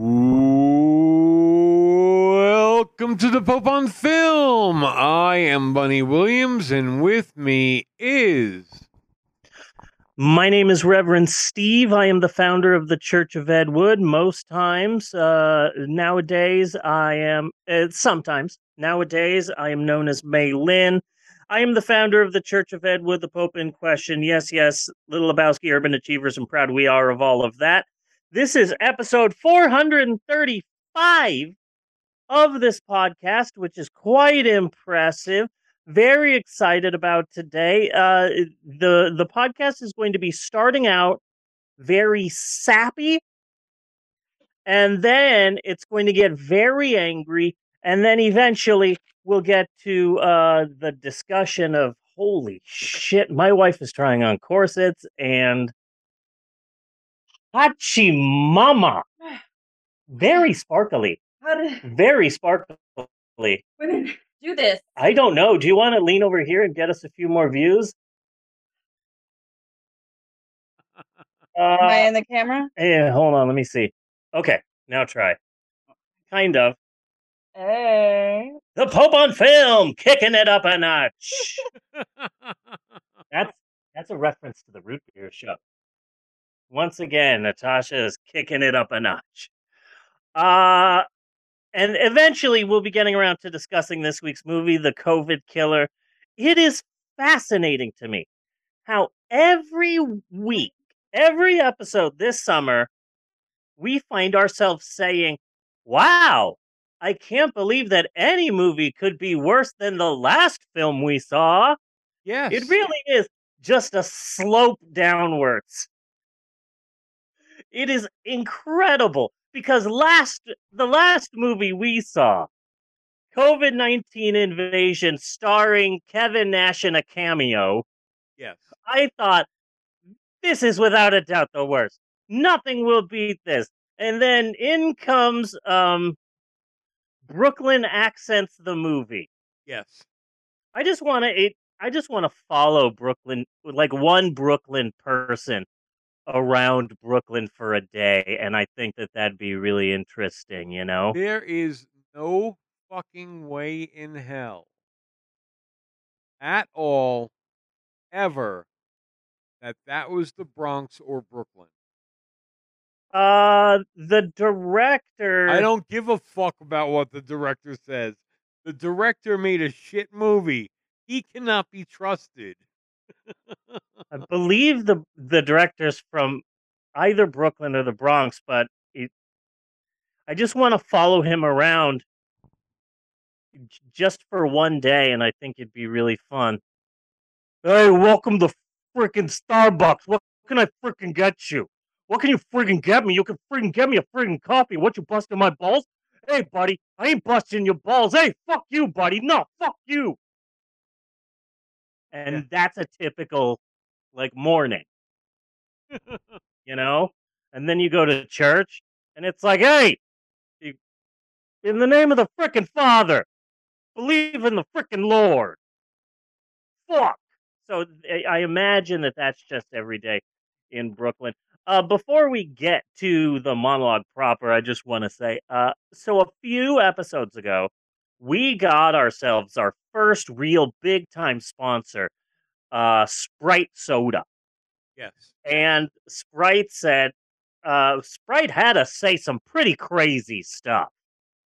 Welcome to the Pope on Film. I am Bunny Williams, and with me is. My name is Reverend Steve. I am the founder of the Church of Ed Wood. Most times, uh, nowadays, I am, uh, sometimes, nowadays, I am known as May Lynn. I am the founder of the Church of Ed Wood, the Pope in question. Yes, yes, Little Lebowski, Urban Achievers, and proud we are of all of that. This is episode 435 of this podcast, which is quite impressive. Very excited about today. Uh, the the podcast is going to be starting out very sappy, and then it's going to get very angry, and then eventually we'll get to uh, the discussion of holy shit. My wife is trying on corsets and Hachi Mama. Very sparkly. How did Very sparkly. women do this? I don't know. Do you want to lean over here and get us a few more views? Am I Uh, in the camera? yeah, hold on. Let me see. Okay, now try. Kind of. Hey. The Pope on film, kicking it up a notch. That's that's a reference to the root beer show. Once again, Natasha is kicking it up a notch. Uh and eventually we'll be getting around to discussing this week's movie, The COVID Killer. It is fascinating to me how every week, every episode this summer, we find ourselves saying, Wow, I can't believe that any movie could be worse than the last film we saw. yes. It really is just a slope downwards. It is incredible because last the last movie we saw, COVID nineteen invasion, starring Kevin Nash in a cameo. Yes. I thought this is without a doubt the worst. Nothing will beat this. And then in comes um, Brooklyn accents the movie. Yes. I just want to I just want to follow Brooklyn like one Brooklyn person around Brooklyn for a day and I think that that'd be really interesting, you know. There is no fucking way in hell at all, ever, that that was the Bronx or Brooklyn. Uh the director I don't give a fuck about what the director says. The director made a shit movie. He cannot be trusted. I believe the the director's from either Brooklyn or the Bronx, but it, I just want to follow him around just for one day, and I think it'd be really fun. Hey, welcome to freaking Starbucks. What can I freaking get you? What can you freaking get me? You can freaking get me a freaking coffee. What you busting my balls? Hey, buddy, I ain't busting your balls. Hey, fuck you, buddy. No, fuck you. And Yeah. that's a typical like morning, you know? And then you go to church and it's like, hey, in the name of the frickin' Father, believe in the frickin' Lord. Fuck. So I- I imagine that that's just every day in Brooklyn. Uh, before we get to the monologue proper, I just want to say uh, so a few episodes ago, we got ourselves our first real big time sponsor, uh, Sprite Soda. Yes. And Sprite said, uh, Sprite had us say some pretty crazy stuff,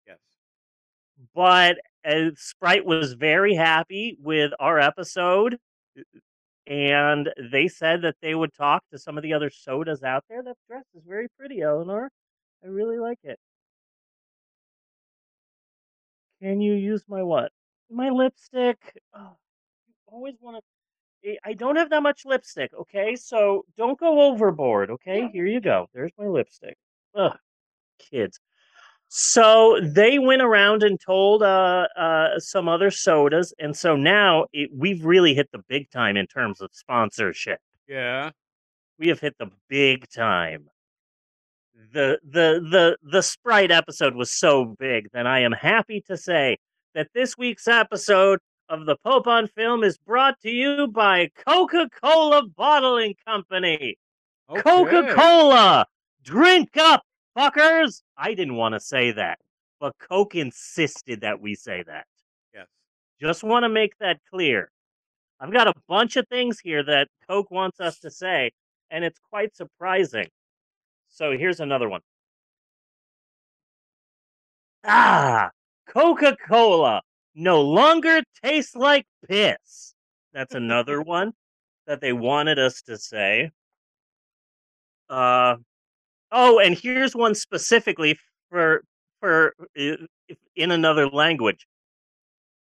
Yes. but uh, Sprite was very happy with our episode. And they said that they would talk to some of the other sodas out there. That dress is very pretty, Eleanor. I really like it. Can you use my what? My lipstick. Oh, you always want to. I don't have that much lipstick, okay? So don't go overboard, okay? Here you go. There's my lipstick. Ugh, kids. So they went around and told uh, uh, some other sodas, and so now it, we've really hit the big time in terms of sponsorship. Yeah. We have hit the big time. The the the the Sprite episode was so big that I am happy to say that this week's episode of the Pope on Film is brought to you by Coca-Cola Bottling Company. Okay. Coca-Cola, drink up Fuckers! I didn't want to say that, but Coke insisted that we say that. Yes. Just want to make that clear. I've got a bunch of things here that Coke wants us to say, and it's quite surprising. So here's another one. Ah, Coca Cola no longer tastes like piss. That's another one that they wanted us to say. Uh, oh, and here's one specifically for for in another language.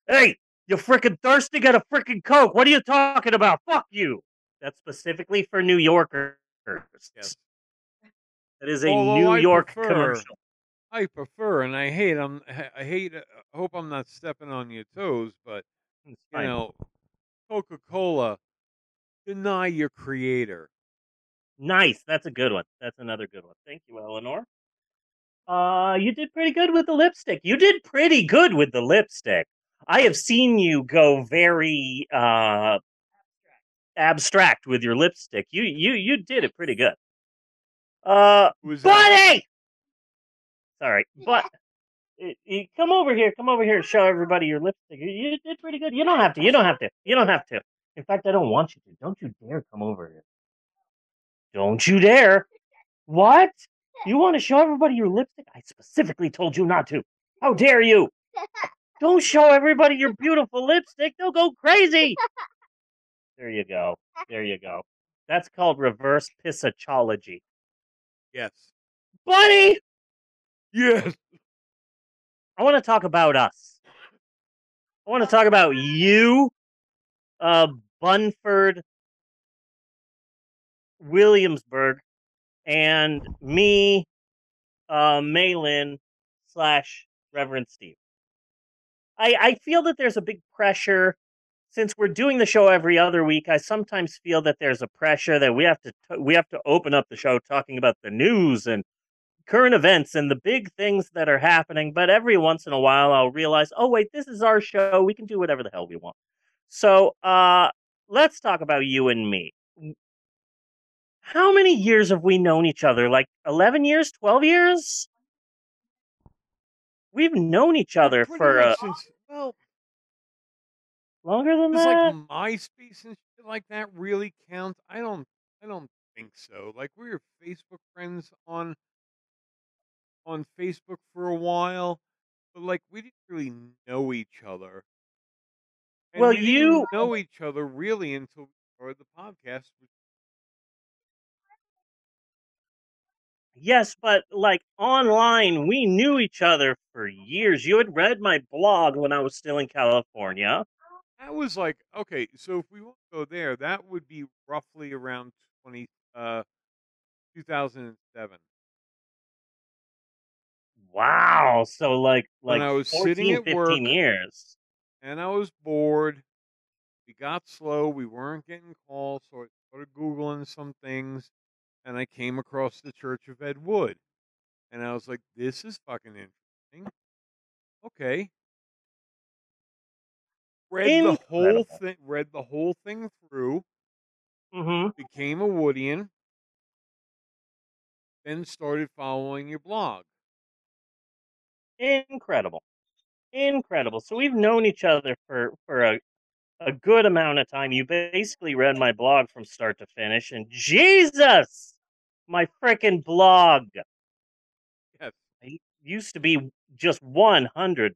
Hey, you freaking thirsty? Get a freaking coke. What are you talking about? Fuck you. That's specifically for New Yorkers. Yes. That is a Although New I York prefer- commercial. I prefer, and I hate. I'm. I hate. I hope I'm not stepping on your toes, but It's you fine. know, Coca Cola. Deny your creator. Nice. That's a good one. That's another good one. Thank you, Eleanor. Uh, you did pretty good with the lipstick. You did pretty good with the lipstick. I have seen you go very uh abstract with your lipstick. You you you did it pretty good. Uh, Who's buddy. Sorry, but come over here. Come over here and show everybody your lipstick. You, you did pretty good. You don't have to. You don't have to. You don't have to. In fact, I don't want you to. Don't you dare come over here. Don't you dare. What? You want to show everybody your lipstick? I specifically told you not to. How dare you? Don't show everybody your beautiful lipstick. They'll go crazy. There you go. There you go. That's called reverse pissachology. Yes. Buddy, Yes. I want to talk about us. I want to talk about you, uh, Bunford, Williamsburg, and me, uh, Malin slash Reverend Steve. I, I feel that there's a big pressure since we're doing the show every other week. I sometimes feel that there's a pressure that we have to t- we have to open up the show talking about the news and current events and the big things that are happening. But every once in a while, I'll realize, oh wait, this is our show. We can do whatever the hell we want. So uh, let's talk about you and me. How many years have we known each other? Like eleven years, twelve years? We've known each other Pretty for uh, since well, longer than does that. like MySpace and shit like that really count? I don't. I don't think so. Like we were Facebook friends on on Facebook for a while, but like we didn't really know each other. And Well, we didn't you- know each other really until we started the podcast. Yes, but like online, we knew each other for years. You had read my blog when I was still in California. That was like okay. So if we want to go there, that would be roughly around twenty uh, two thousand and seven. Wow. So like like When I was 14, sitting at 15 work- years. and I was bored. We got slow. We weren't getting calls, so I started googling some things, and I came across the Church of Ed Wood, and I was like, "This is fucking interesting." Okay. Read the whole thing. Read the whole thing through. hmm Became a Woodian. Then started following your blog. Incredible. Incredible. So we've known each other for for a a good amount of time. You basically read my blog from start to finish and Jesus, my freaking blog. Yes. I used to be just 100%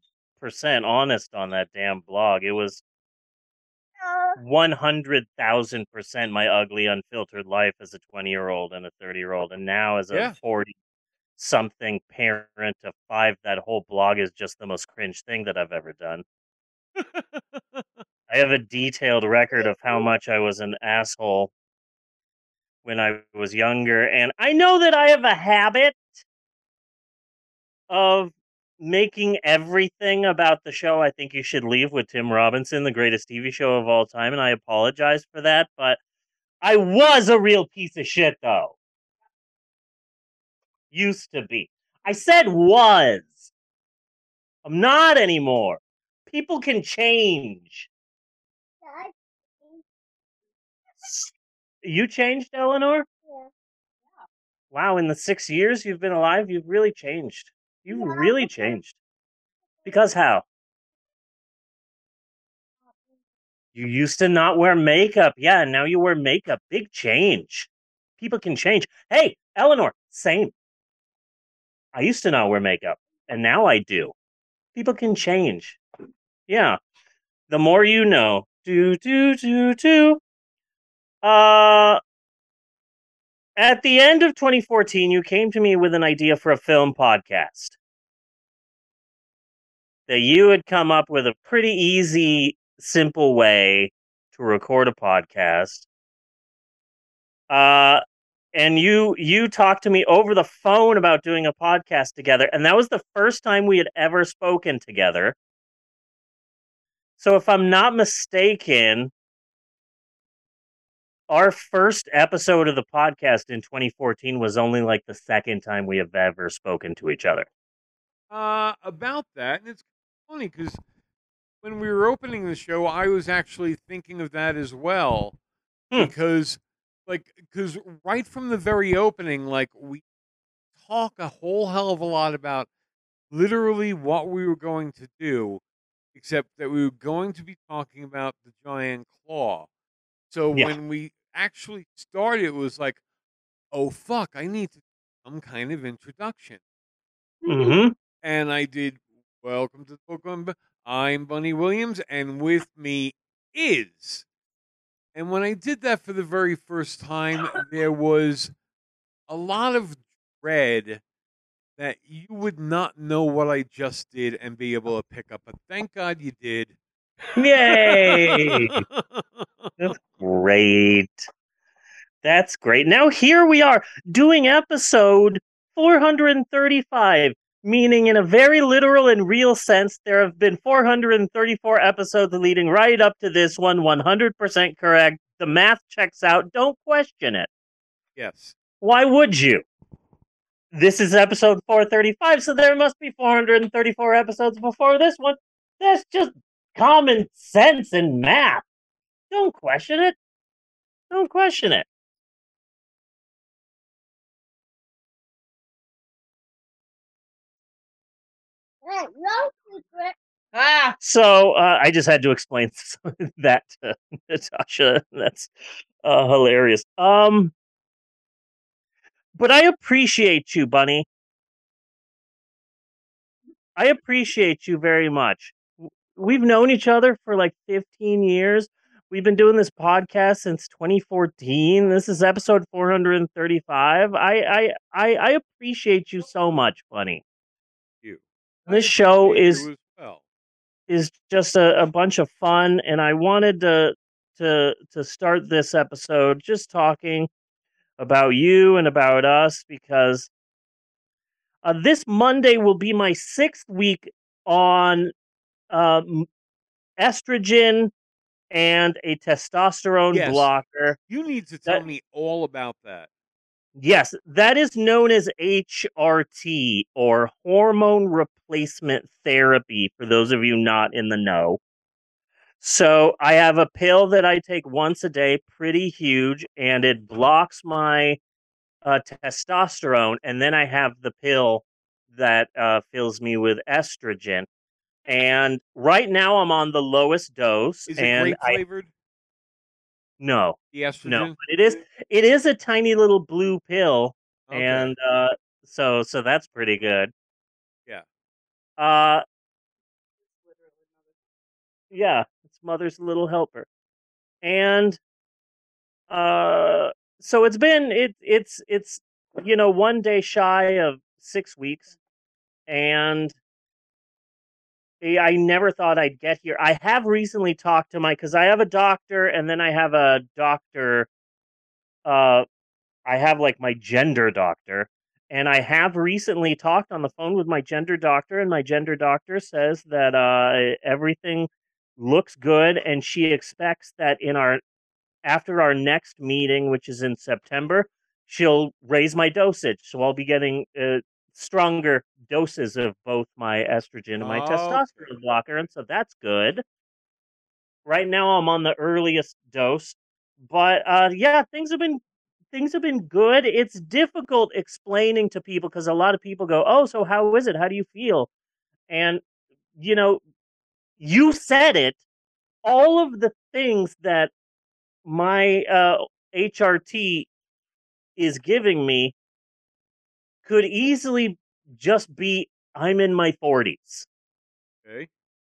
honest on that damn blog. It was uh. 100,000% my ugly, unfiltered life as a 20 year old and a 30 year old. And now, as a 40 something parent of five, that whole blog is just the most cringe thing that I've ever done. I have a detailed record of how much I was an asshole when I was younger. And I know that I have a habit of making everything about the show I think you should leave with Tim Robinson, the greatest TV show of all time, and I apologize for that, but I was a real piece of shit though. Used to be. I said was. I'm not anymore. People can change. You changed, Eleanor? Yeah. Wow, in the six years you've been alive, you've really changed. You've really changed. Because how? You used to not wear makeup. Yeah, now you wear makeup. Big change. People can change. Hey, Eleanor, same. I used to not wear makeup, and now I do. People can change. Yeah. The more you know. Do, do, do, do. Uh, at the end of 2014, you came to me with an idea for a film podcast. That you had come up with a pretty easy, simple way to record a podcast. Uh, and you you talked to me over the phone about doing a podcast together, and that was the first time we had ever spoken together. So, if I'm not mistaken, our first episode of the podcast in 2014 was only like the second time we have ever spoken to each other. Uh, about that, and it's funny because when we were opening the show, I was actually thinking of that as well, Hmm. because like because right from the very opening, like we talk a whole hell of a lot about literally what we were going to do, except that we were going to be talking about the giant claw. So Yeah. when we actually started, it was like, oh fuck, I need to some kind of introduction hmm and I did Welcome to the Book Club. I'm Bunny Williams, and with me is. And when I did that for the very first time, there was a lot of dread that you would not know what I just did and be able to pick up. But thank God you did. Yay! great. That's great. Now here we are doing episode 435, meaning in a very literal and real sense, there have been 434 episodes leading right up to this one, 100% correct. The math checks out. Don't question it. yes. Why would you? This is episode 435, so there must be 434 episodes before this one. That's just common sense and math. Don't question it. Don't question it. Ah, So uh, I just had to explain that to Natasha. That's uh, hilarious. Um, but I appreciate you, Bunny. I appreciate you very much. We've known each other for like 15 years. We've been doing this podcast since 2014. This is episode 435. I I I, I appreciate you so much, Bunny. You. This show is well. is just a, a bunch of fun and i wanted to to to start this episode just talking about you and about us because uh, this monday will be my sixth week on um, estrogen and a testosterone Yes. blocker You need to tell That- me all about that. Yes, that is known as HRT or hormone replacement therapy for those of you not in the know. So I have a pill that I take once a day, pretty huge, and it blocks my uh, testosterone. And then I have the pill that uh, fills me with estrogen. And right now I'm on the lowest dose. Is it and grape I flavored? no, The estrogen? no, but it is it is a tiny little blue pill Okay. and uh so so that's pretty good Yeah. uh yeah it's mother's little helper and uh so it's been it it's it's you know one day shy of six weeks and I I never thought I'd get here. I have recently talked to my because I have a doctor and then I have a doctor. Uh, I have like my gender doctor, and I have recently talked on the phone with my gender doctor, and my gender doctor says that uh, everything looks good, and she expects that in our after our next meeting, which is in September, she'll raise my dosage, so I'll be getting uh, stronger doses of both my estrogen and my Okay. testosterone blocker, and so that's good. Right now, I'm on the earliest dose, but uh, yeah, things have been things have been good. It's difficult explaining to people because a lot of people go, "Oh, so how is it? How do you feel?" And you know, you said it. All of the things that my uh, HRT is giving me could easily just be I'm in my 40s, Okay.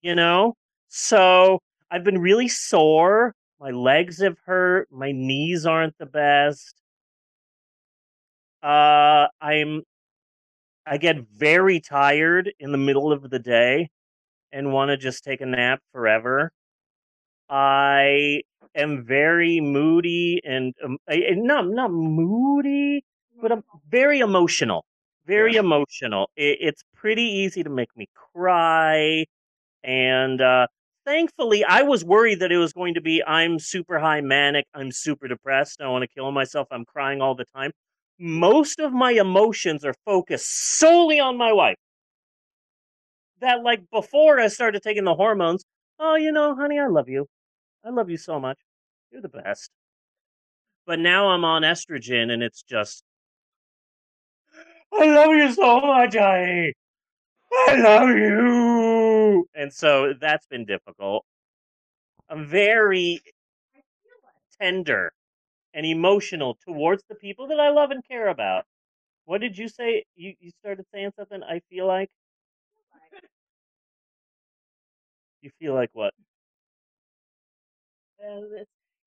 you know? So I've been really sore. My legs have hurt. My knees aren't the best. Uh, I'm, I get very tired in the middle of the day and want to just take a nap forever. I am very moody and um, I- not not moody, but I'm very emotional. Very Yeah. emotional. It, it's pretty easy to make me cry, and uh, thankfully, I was worried that it was going to be I'm super high manic, I'm super depressed, I want to kill myself, I'm crying all the time. Most of my emotions are focused solely on my wife. That like before I started taking the hormones, oh, you know, honey, I love you. I love you so much. You're the best. But now I'm on estrogen and it's just I love you so much, honey. I love you. And so that's been difficult. I'm very tender and emotional towards the people that I love and care about. What did you say? You you started saying something. I feel like you feel like what? Uh,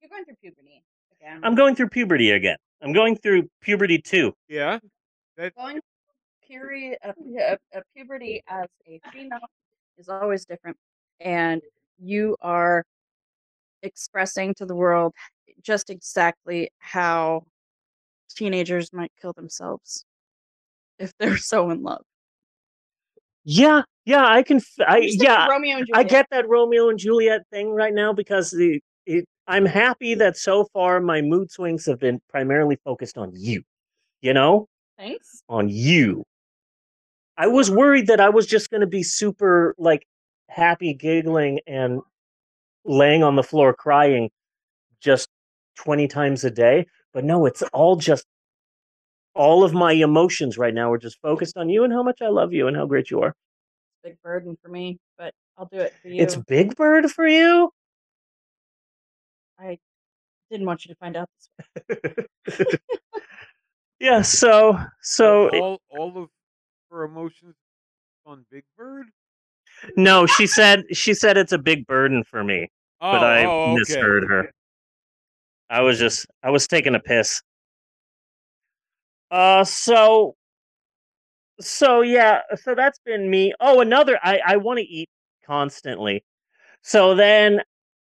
you're going through puberty again. I'm going through puberty again. I'm going through puberty too. Yeah. That going through period a, a, a puberty as a female is always different, and you are expressing to the world just exactly how teenagers might kill themselves if they're so in love. Yeah, yeah, I can. f- I yeah, Romeo and Juliet. I get that Romeo and Juliet thing right now because the it, I'm happy that so far my mood swings have been primarily focused on you. You know, Thanks. on you. I was worried that I was just going to be super like happy, giggling, and laying on the floor crying just 20 times a day. But no, it's all just all of my emotions right now are just focused on you and how much I love you and how great you are. Big burden for me, but I'll do it for you. It's Big Bird for you? I didn't want you to find out this way. Yeah, so so all all of her emotions on Big Bird. no, she said she said it's a big burden for me, Oh, but I oh, okay. misheard her. I was just I was taking a piss. Uh so so yeah, so that's been me. Oh, another I I want to eat constantly. So then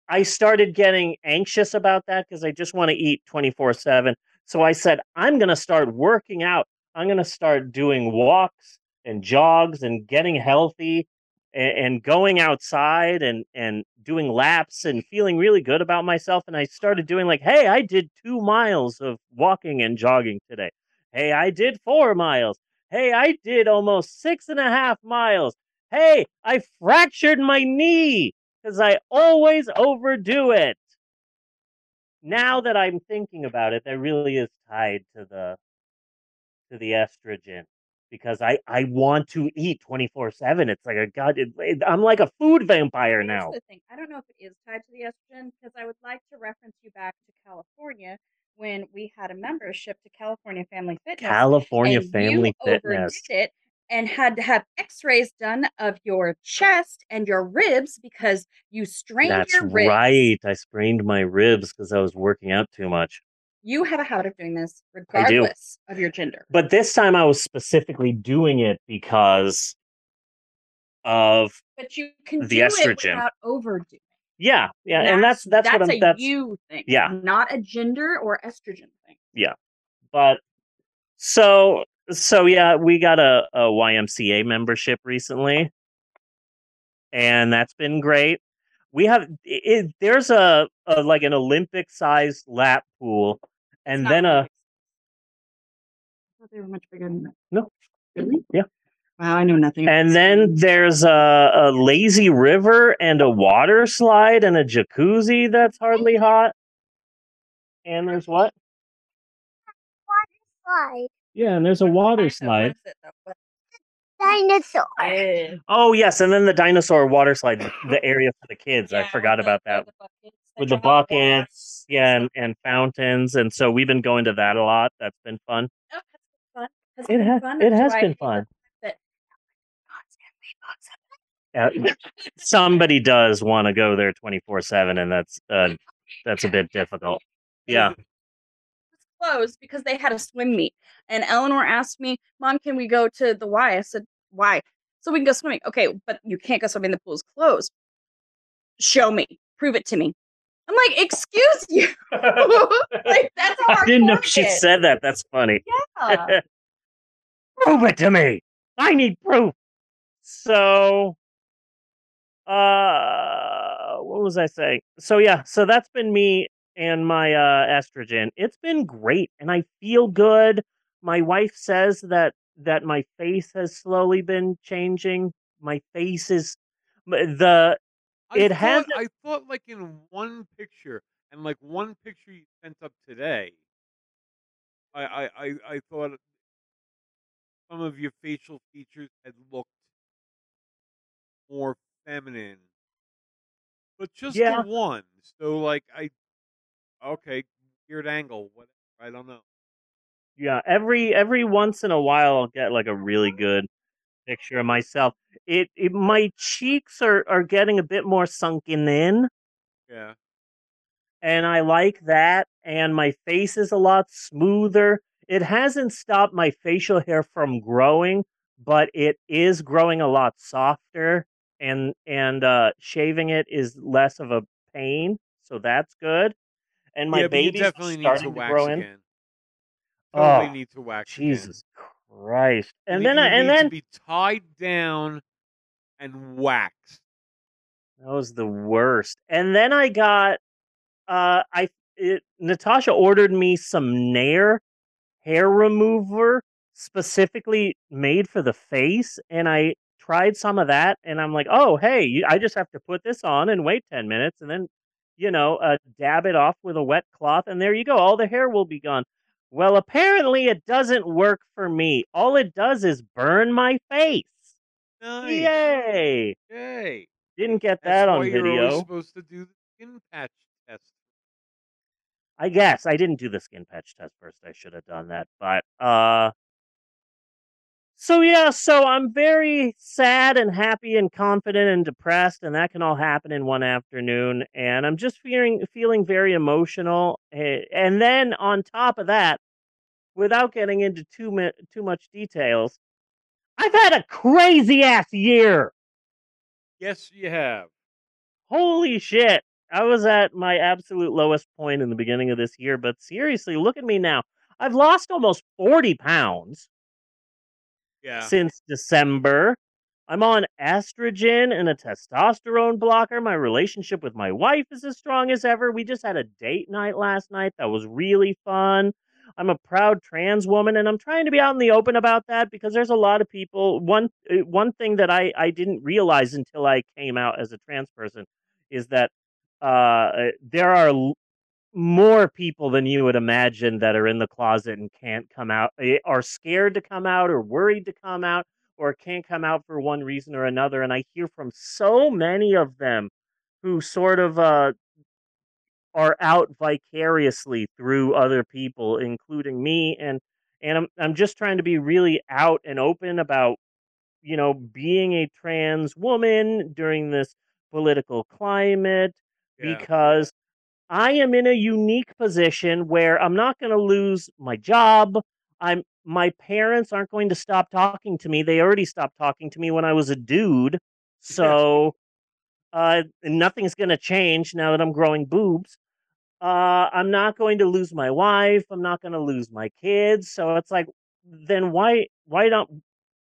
I started getting anxious about that because I just want to eat 24/7. So I said I'm going to start working out. I'm going to start doing walks and jogs and getting healthy and, and going outside and and doing laps and feeling really good about myself and I started doing like, "Hey, I did 2 miles of walking and jogging today. Hey, I did 4 miles. Hey, I did almost six and a half miles. Hey, I fractured my knee because I always overdo it. Now that I'm thinking about it, that really is tied to the to the estrogen because I I want to eat 24/7. It's like a god it, it- I'm like a food vampire Here's now. the thing. I don't know if it is tied to the estrogen because I would like to reference you back to California when we had a membership to California Family Fitness. California Family overdid Fitness. it and had to have x-rays done of your chest and your ribs because you strained That's your ribs. right. I sprained my ribs because I was working out too much. You have a habit of doing this I do. regardless of your gender. But this time I was specifically doing it because of But you can The do it estrogen. without overdoing. yeah, yeah, and that's that's, what I'm a that's you thing. yeah. Not a gender or estrogen thing. Yeah, but so so yeah, we got a, a YMCA membership recently, and that's been great. We have it, there's a, a like an Olympic sized lap pool, and then a. I thought they were much bigger than that. No. Really? Yeah. Wow, I know nothing. and then there's a, a lazy river and a water slide and a jacuzzi that's hardly hot. And there's what? slide. Yeah, and there's a water slide. Dinosaur. Oh yes, and then the dinosaur water slide, the- the area for the kids. I forgot about that. With the buckets, yeah, and, and fountains, and so we've been going to that a lot. That's been fun. Oh, that's been fun. Has It been has fun. it has been fun. fact that Uh, somebody does want to go there twenty four seven, and that's uh, that's a bit difficult. Yeah, It's closed because they had a swim meet. And Eleanor asked me, Mom, can we go to the Y? I said, Why? So we can go swimming. Okay, but you can't go swimming. The pool's closed. Show me. Prove it to me. I'm like, excuse you. like that's how I didn't know she is. said that. That's funny. Yeah. prove it to me. I need proof. So, uh, what was I saying? So yeah, so that's been me and my uh estrogen. It's been great, and I feel good. My wife says that that my face has slowly been changing. My face is the I It thought, hasn't- I thought like in one picture, and like one picture you sent up today. I I I, I thought some of your facial features had looked more feminine, but just Yeah. the one. So like I, okay, weird angle. Whatever. I don't know. Yeah, every every once in a while I'll get like a really good picture of myself. It, it my cheeks are are getting a bit more sunken in, Yeah. and I like that. And my face is a lot smoother. It hasn't stopped my facial hair from growing, but it is growing a lot softer, and and uh, shaving it is less of a pain, so that's good. And my yeah, baby's definitely need to starting to, wax grow in. again. Totally Oh, need to wax again. Jesus Christ! And then I, and then to be tied down and waxed. That was the worst. And then I got uh I it, Natasha ordered me some Nair hair remover specifically made for the face and I tried some of that and I'm like, "Oh, hey, you- I just have to put this on and wait 10 minutes and then you know, uh, dab it off with a wet cloth and there you go. All the hair will be gone." Well, apparently it doesn't work for me. All it does is burn my face. Nice. Yay! Yay. Didn't get That's that why on you're video. always supposed to do the skin patch test. I guess I didn't do the skin patch test first. I should have done that. But uh so yeah, so I'm very sad and happy and confident and depressed and that can all happen in one afternoon and I'm just feeling feeling very emotional eh, and then on top of that without getting into too mi- too much details I've had a crazy ass year. Yes, you have. Holy shit. I was at my absolute lowest point in the beginning of this year, but seriously, look at me now. I've lost almost 40 pounds Yeah. since December. I'm on estrogen and a testosterone blocker. My relationship with my wife is as strong as ever. We just had a date night last night that was really fun. I'm a proud trans woman and I'm trying to be out in the open about that because there's a lot of people one uh, one thing that I I didn't realize until I came out as a trans person is that uh there are more people than you would imagine that are in the closet and can't come out eh, are scared to come out or worried to come out or can't come out for one reason or another and I hear from so many of them who sort of uh are out vicariously through other people, including me, and and I'm I'm just trying to be really out and open about you know being a trans woman during this political climate Yeah. because I am in a unique position where I'm not going to lose my job. I'm my parents aren't going to stop talking to me. They already stopped talking to me when I was a dude. So uh nothing's going to change now that I'm growing boobs uh i'm not going to lose my wife i'm not going to lose my kids so it's like then why why not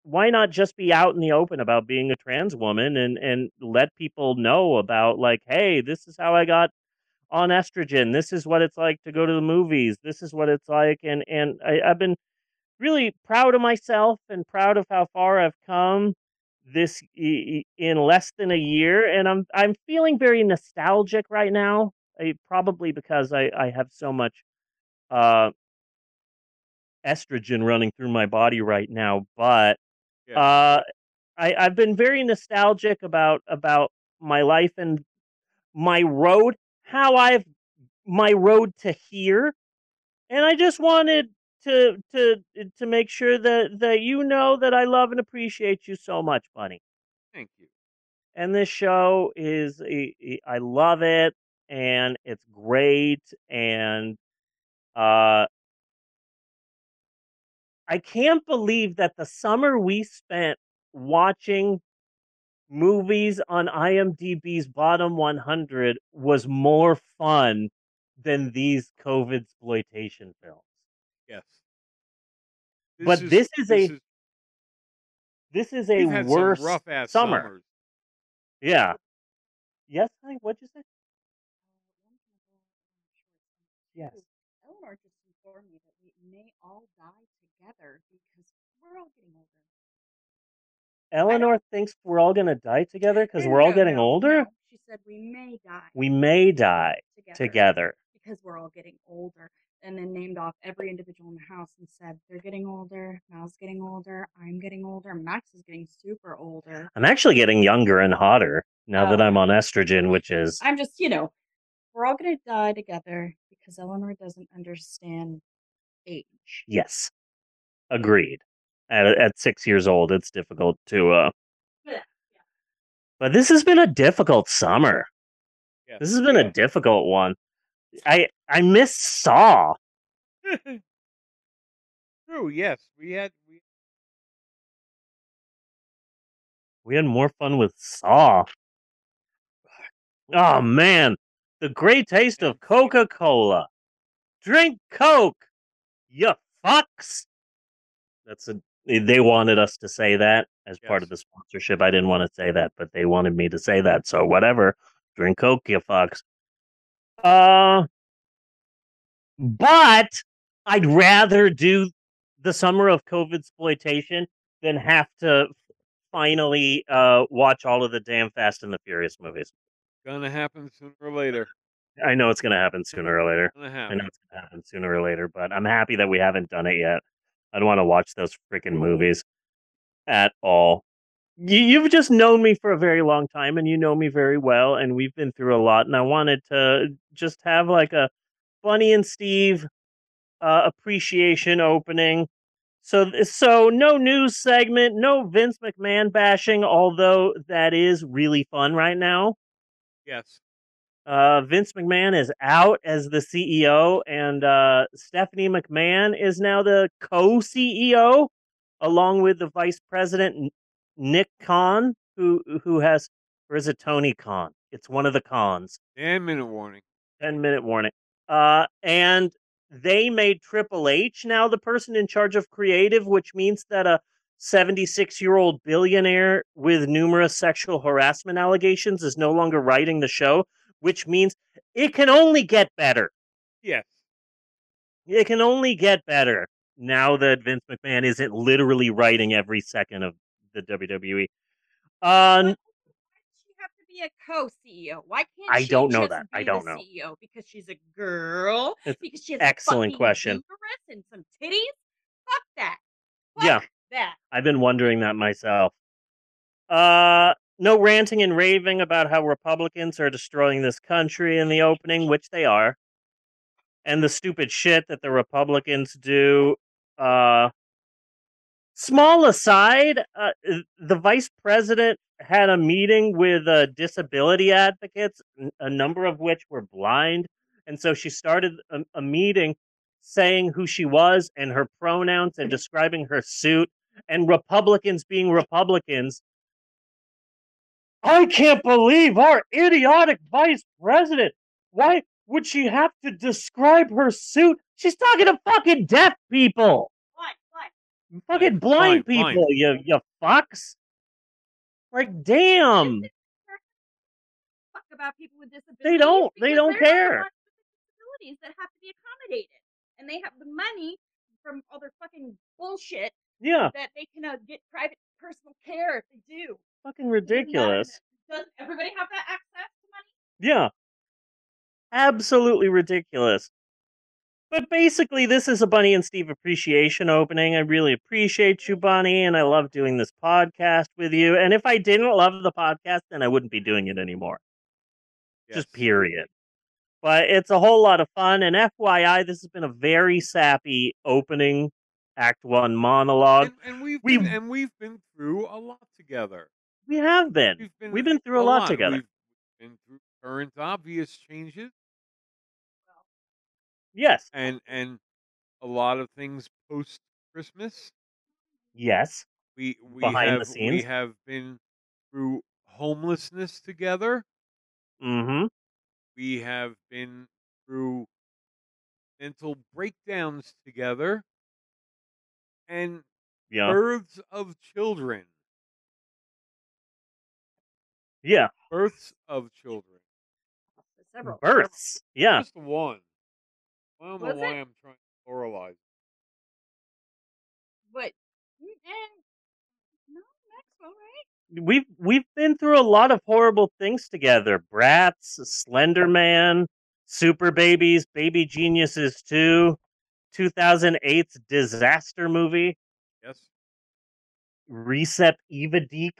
why not just be out in the open about being a trans woman and and let people know about like hey this is how i got on estrogen this is what it's like to go to the movies this is what it's like and and I, i've been really proud of myself and proud of how far i've come this in less than a year and i'm i'm feeling very nostalgic right now I, probably because I, I have so much uh, estrogen running through my body right now, but Yeah. uh, I, I've been very nostalgic about about my life and my road, how I've my road to here, and I just wanted to to to make sure that that you know that I love and appreciate you so much, buddy. Thank you. And this show is I I love it, and it's great, and uh, I can't believe that the summer we spent watching movies on IMDb's bottom 100 was more fun than these COVID exploitation films. Yes. But this is a- This is a we've had worse rough ass summer. summers. Yeah. Yes, honey, what'd you say? Yes. Eleanor just informed me that we may all die together because we're all getting older. Eleanor thinks we're all gonna die together because No, we're all no, getting no, older. no. She said we may die We may die together, together. because we're all getting older. And then named off every individual in the house and said they're getting older. Mal's getting older. I'm getting older. Max is getting super older. I'm actually getting younger and hotter now that Oh. I'm on estrogen, which is I'm just, you know, we're all gonna die together because Eleanor doesn't understand age. yes, agreed. At at six years old, it's difficult to. uh Yeah, But this has been a difficult summer. Yes. This has been a difficult one. I I miss Saw. True. Yes, we had. We, We had more fun with Saw. Oh man, the great taste of Coca Cola. Drink Coke, you fucks. That's a. They wanted us to say that as part of the sponsorship. I didn't want to say that, but they wanted me to say that. So whatever. Drink Coke, you fucks. Uh, but I'd rather do the summer of COVID exploitation than have to finally uh watch all of the damn Fast and the Furious movies. gonna happen sooner or later. I know it's gonna happen sooner or later. I know it's gonna happen sooner or later, but I'm happy that we haven't done it yet. I don't want to watch those freaking movies at all. You, you've just known me for a very long time, and you know me very well, and we've been through a lot. And I wanted to just have like a Bunny and Steve uh, appreciation opening. So, so no news segment, no Vince McMahon bashing, although that is really fun right now. Yes. Uh, Vince McMahon is out as the CEO, and uh, Stephanie McMahon is now the co-CEO, along with the vice president Nick Khan, who who has, or is it Tony Khan? It's one of the cons. 10 minute warning. 10 minute warning. Uh, and they made Triple H now the person in charge of creative, which means that a 76 year old billionaire with numerous sexual harassment allegations is no longer writing the show, which means it can only get better. Yes. It can only get better now that Vince McMahon isn't literally writing every second of the WWE. Why does she have to be a co-CEO? Why can't I don't know that. I don't know. CEO because she's a girl? It's because she has excellent question. and some titties? Fuck that. Fuck Yeah. that. I've been wondering that myself. Uh, no ranting and raving about how Republicans are destroying this country in the opening, which they are, and the stupid shit that the Republicans do. Uh, small aside, uh, the vice president had a meeting with uh, disability advocates, a number of which were blind, and so she started a, a meeting saying who she was and her pronouns and describing her suit and Republicans being Republicans. I can't believe our idiotic vice president. Why would she have to describe her suit? She's talking to fucking deaf people, Why? Why? fucking blind, blind people. blind. You you fucks. Like damn. Fuck about people with disabilities. They don't- they don't they're not the care. disabilities that have to be accommodated, and they have the money from all their fucking bullshit Yeah, that they can uh, get private personal care if they do. Fucking ridiculous. Does everybody have that access to money? Yeah. Absolutely ridiculous. But basically, this is a Bunny and Steve appreciation opening. I really appreciate you, Bunny, and I love doing this podcast with you. And if I didn't love the podcast, then I wouldn't be doing it anymore. Just period. But it's a whole lot of fun. And FYI, this has been a very sappy opening Act One monologue. And, and we've we- been, and we've been through a lot together. We have been. We've been We've been through a lot together. We've been through current obvious changes Yes. and and a lot of things post Christmas. Yes. We we Behind the have we scenes. have been through homelessness together. Mm-hmm. We have been through mental breakdowns together and Yeah. births of children. Yeah. Births of children. Several. Births. Yeah. Just one. I don't know Was why it? I'm trying to pluralize. But no, next one, right? we've we've been through a lot of horrible things together. Brats, Slender Man, Super Babies, Baby Geniuses 2, 2008's disaster movie, Yes. Recep Ivedik.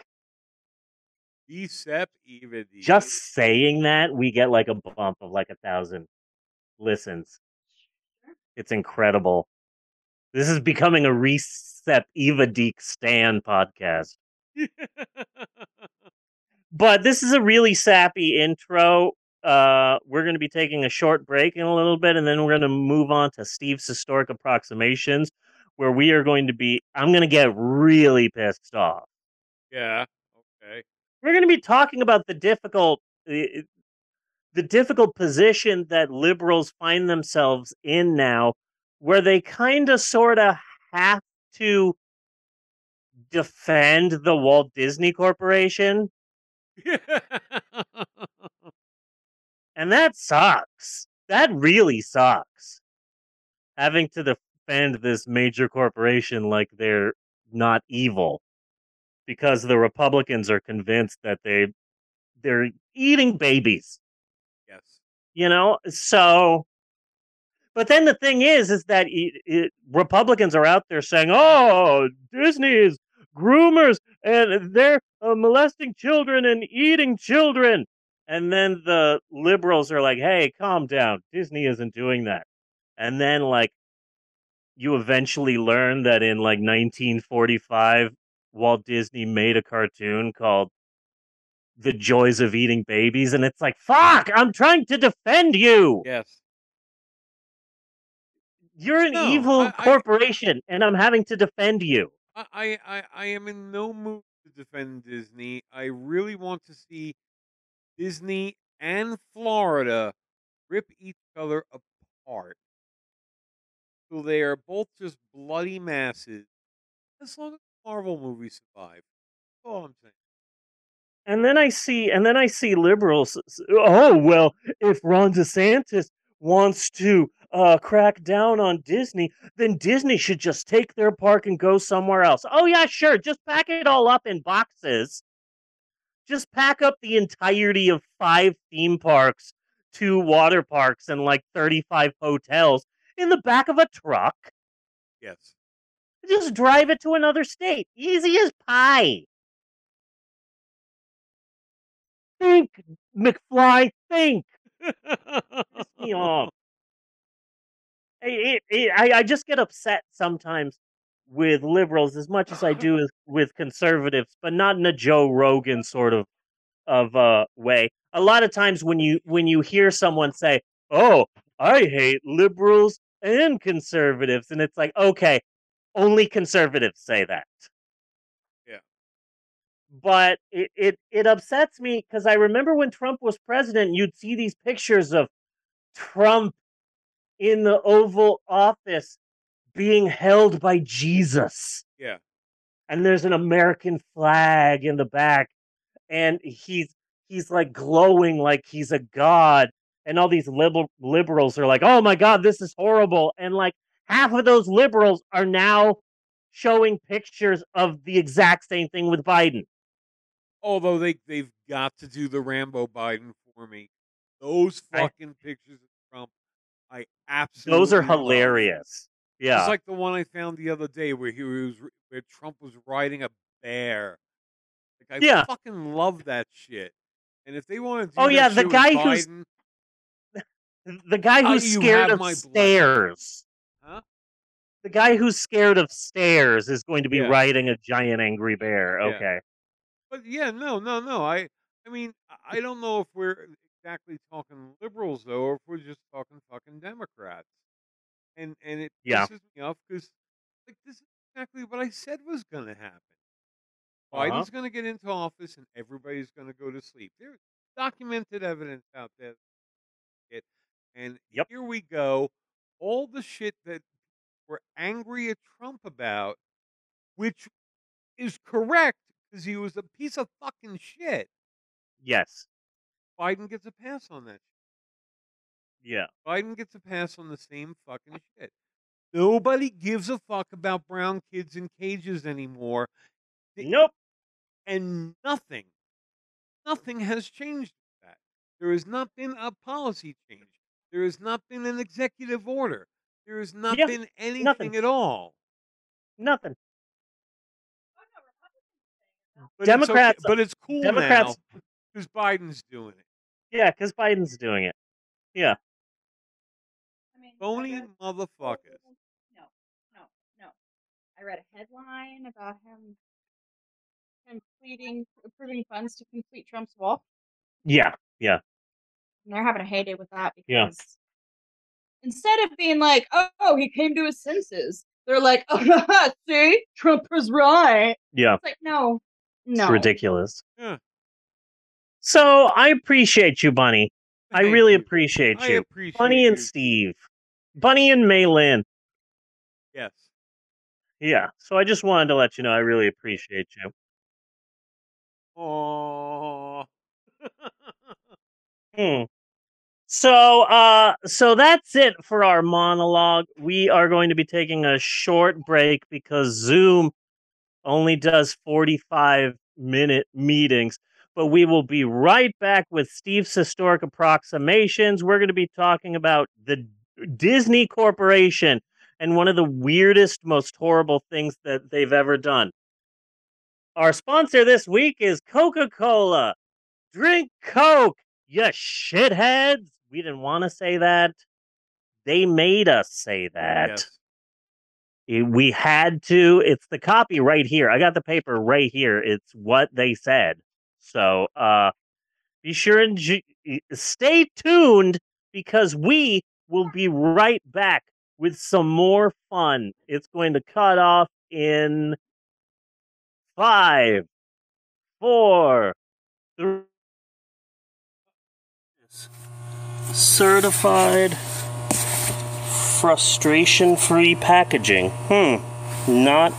Decep even. Just saying that, we get like a bump of like a thousand listens. It's incredible. This is becoming a Recep Deek Stan podcast. but this is a really sappy intro. Uh, we're going to be taking a short break in a little bit, and then we're going to move on to Steve's historic approximations, where we are going to be. I'm going to get really pissed off. yeah. We're going to be talking about the difficult, the, the difficult position that liberals find themselves in now, where they kind of, sort of have to defend the Walt Disney Corporation. And that sucks. That really sucks. Having to defend this major corporation like they're not evil because the Republicans are convinced that they they're eating babies, yes. you know? So but then the thing is is that it, it, Republicans are out there saying, "Oh, Disney's groomers and they're uh, molesting children and eating children." And then the liberals are like, hey, calm down. Disney isn't doing that. And then, like, you eventually learn that in like 1945, Walt Disney made a cartoon called The Joys of Eating Babies. And it's like, fuck, I'm trying to defend you. Yes. You're an No, evil I- I- corporation, and I'm having to defend you. I, I, I, I am in no mood to defend Disney. I really want to see Disney and Florida rip each other apart. So they are both just bloody masses. As long as Marvel movies survive. Oh, I'm saying. And then I see, and then I see liberals. Oh well, if Ron DeSantis wants to uh, crack down on Disney, then Disney should just take their park and go somewhere else. Oh yeah, sure. Just pack it all up in boxes. Just pack up the entirety of five theme parks, two water parks, and like thirty-five hotels in the back of a truck. Yes. Just drive it to another state. Easy as pie. Think, McFly, think. Piss me off. I- it- it- I, I just get upset sometimes with liberals as much as I do with, with conservatives, but not in a Joe Rogan sort of of uh, way. A lot of times when you when you hear someone say, "Oh, I hate liberals and conservatives," and it's like, okay, only conservatives say that. Yeah. But it it, it upsets me because I remember when Trump was president, you'd see these pictures of Trump in the Oval Office being held by Jesus. Yeah. And there's an American flag in the back, and he's he's like glowing like he's a god. And all these liberal liberals are like, "Oh my god, this is horrible!" And like half of those liberals are now showing pictures of the exact same thing with Biden. Although they, they've got to do the Rambo Biden for me. Those I- fucking pictures of Trump I absolutely Those are love. hilarious. Yeah. It's like the one I found the other day where he was where Trump was riding a bear. Like I Yeah. fucking love that shit. And if they want to do Oh, yeah, the guy who's- the guy who's scared of stairs. The guy who's scared of stairs is going to be Yeah. riding a giant angry bear. Yeah. Okay. But yeah, no, no, no. I, I mean, I- don't know if we're exactly talking liberals though, or if we're just talking fucking Democrats. And and it Yeah. pisses me off because like this is exactly what I said was going to happen. Uh-huh. Biden's going to get into office, and everybody's going to go to sleep. There's documented evidence out there. And Yep. here we go. All the shit that we're angry at Trump about, which is correct because he was a piece of fucking shit. Yes. Biden gets a pass on that. Yeah. Biden gets a pass on the same fucking shit. Nobody gives a fuck about brown kids in cages anymore, Nope. and nothing, nothing has changed that. There has not been a policy change. There has not been an executive order. There has not Yeah, been anything nothing. at all. Nothing. Mm. But it's okay- Democrats- but it's cool Democrats- now because Biden's doing it. Yeah, because Biden's doing it. Yeah. I mean, Phony motherfuckers. No, no, no. I read a headline about him completing, approving funds to complete Trump's wall. Yeah. Yeah. And they're having a heyday with that because Yeah. Instead of being like, oh, oh, he came to his senses, they're like, oh, see, Trump was right. Yeah. It's like, no, It's no. ridiculous. Yeah. So I appreciate you, Bunny. I really you. appreciate I you. appreciate Bunny and. Steve. Bunny and Maylin. Yes. Yeah. So I just wanted to let you know I really appreciate you. Aww. Hmm. So uh so that's it for our monologue. We are going to be taking a short break because Zoom only does 45 minute meetings. But we will be right back with Steve's historic approximations. We're going to be talking about the Disney Corporation and one of the weirdest, most horrible things that they've ever done. Our sponsor this week is Coca Cola. Drink Coke, you shitheads. We didn't want to say that. They made us say that. yes. Eh, We had to. It's the copy right here. I got the paper right here. It's what they said. So uh be sure and ju- eh, stay tuned because we will be right back with some more fun. It's going to cut off in five, four, three. Certified frustration free packaging. Hmm. Not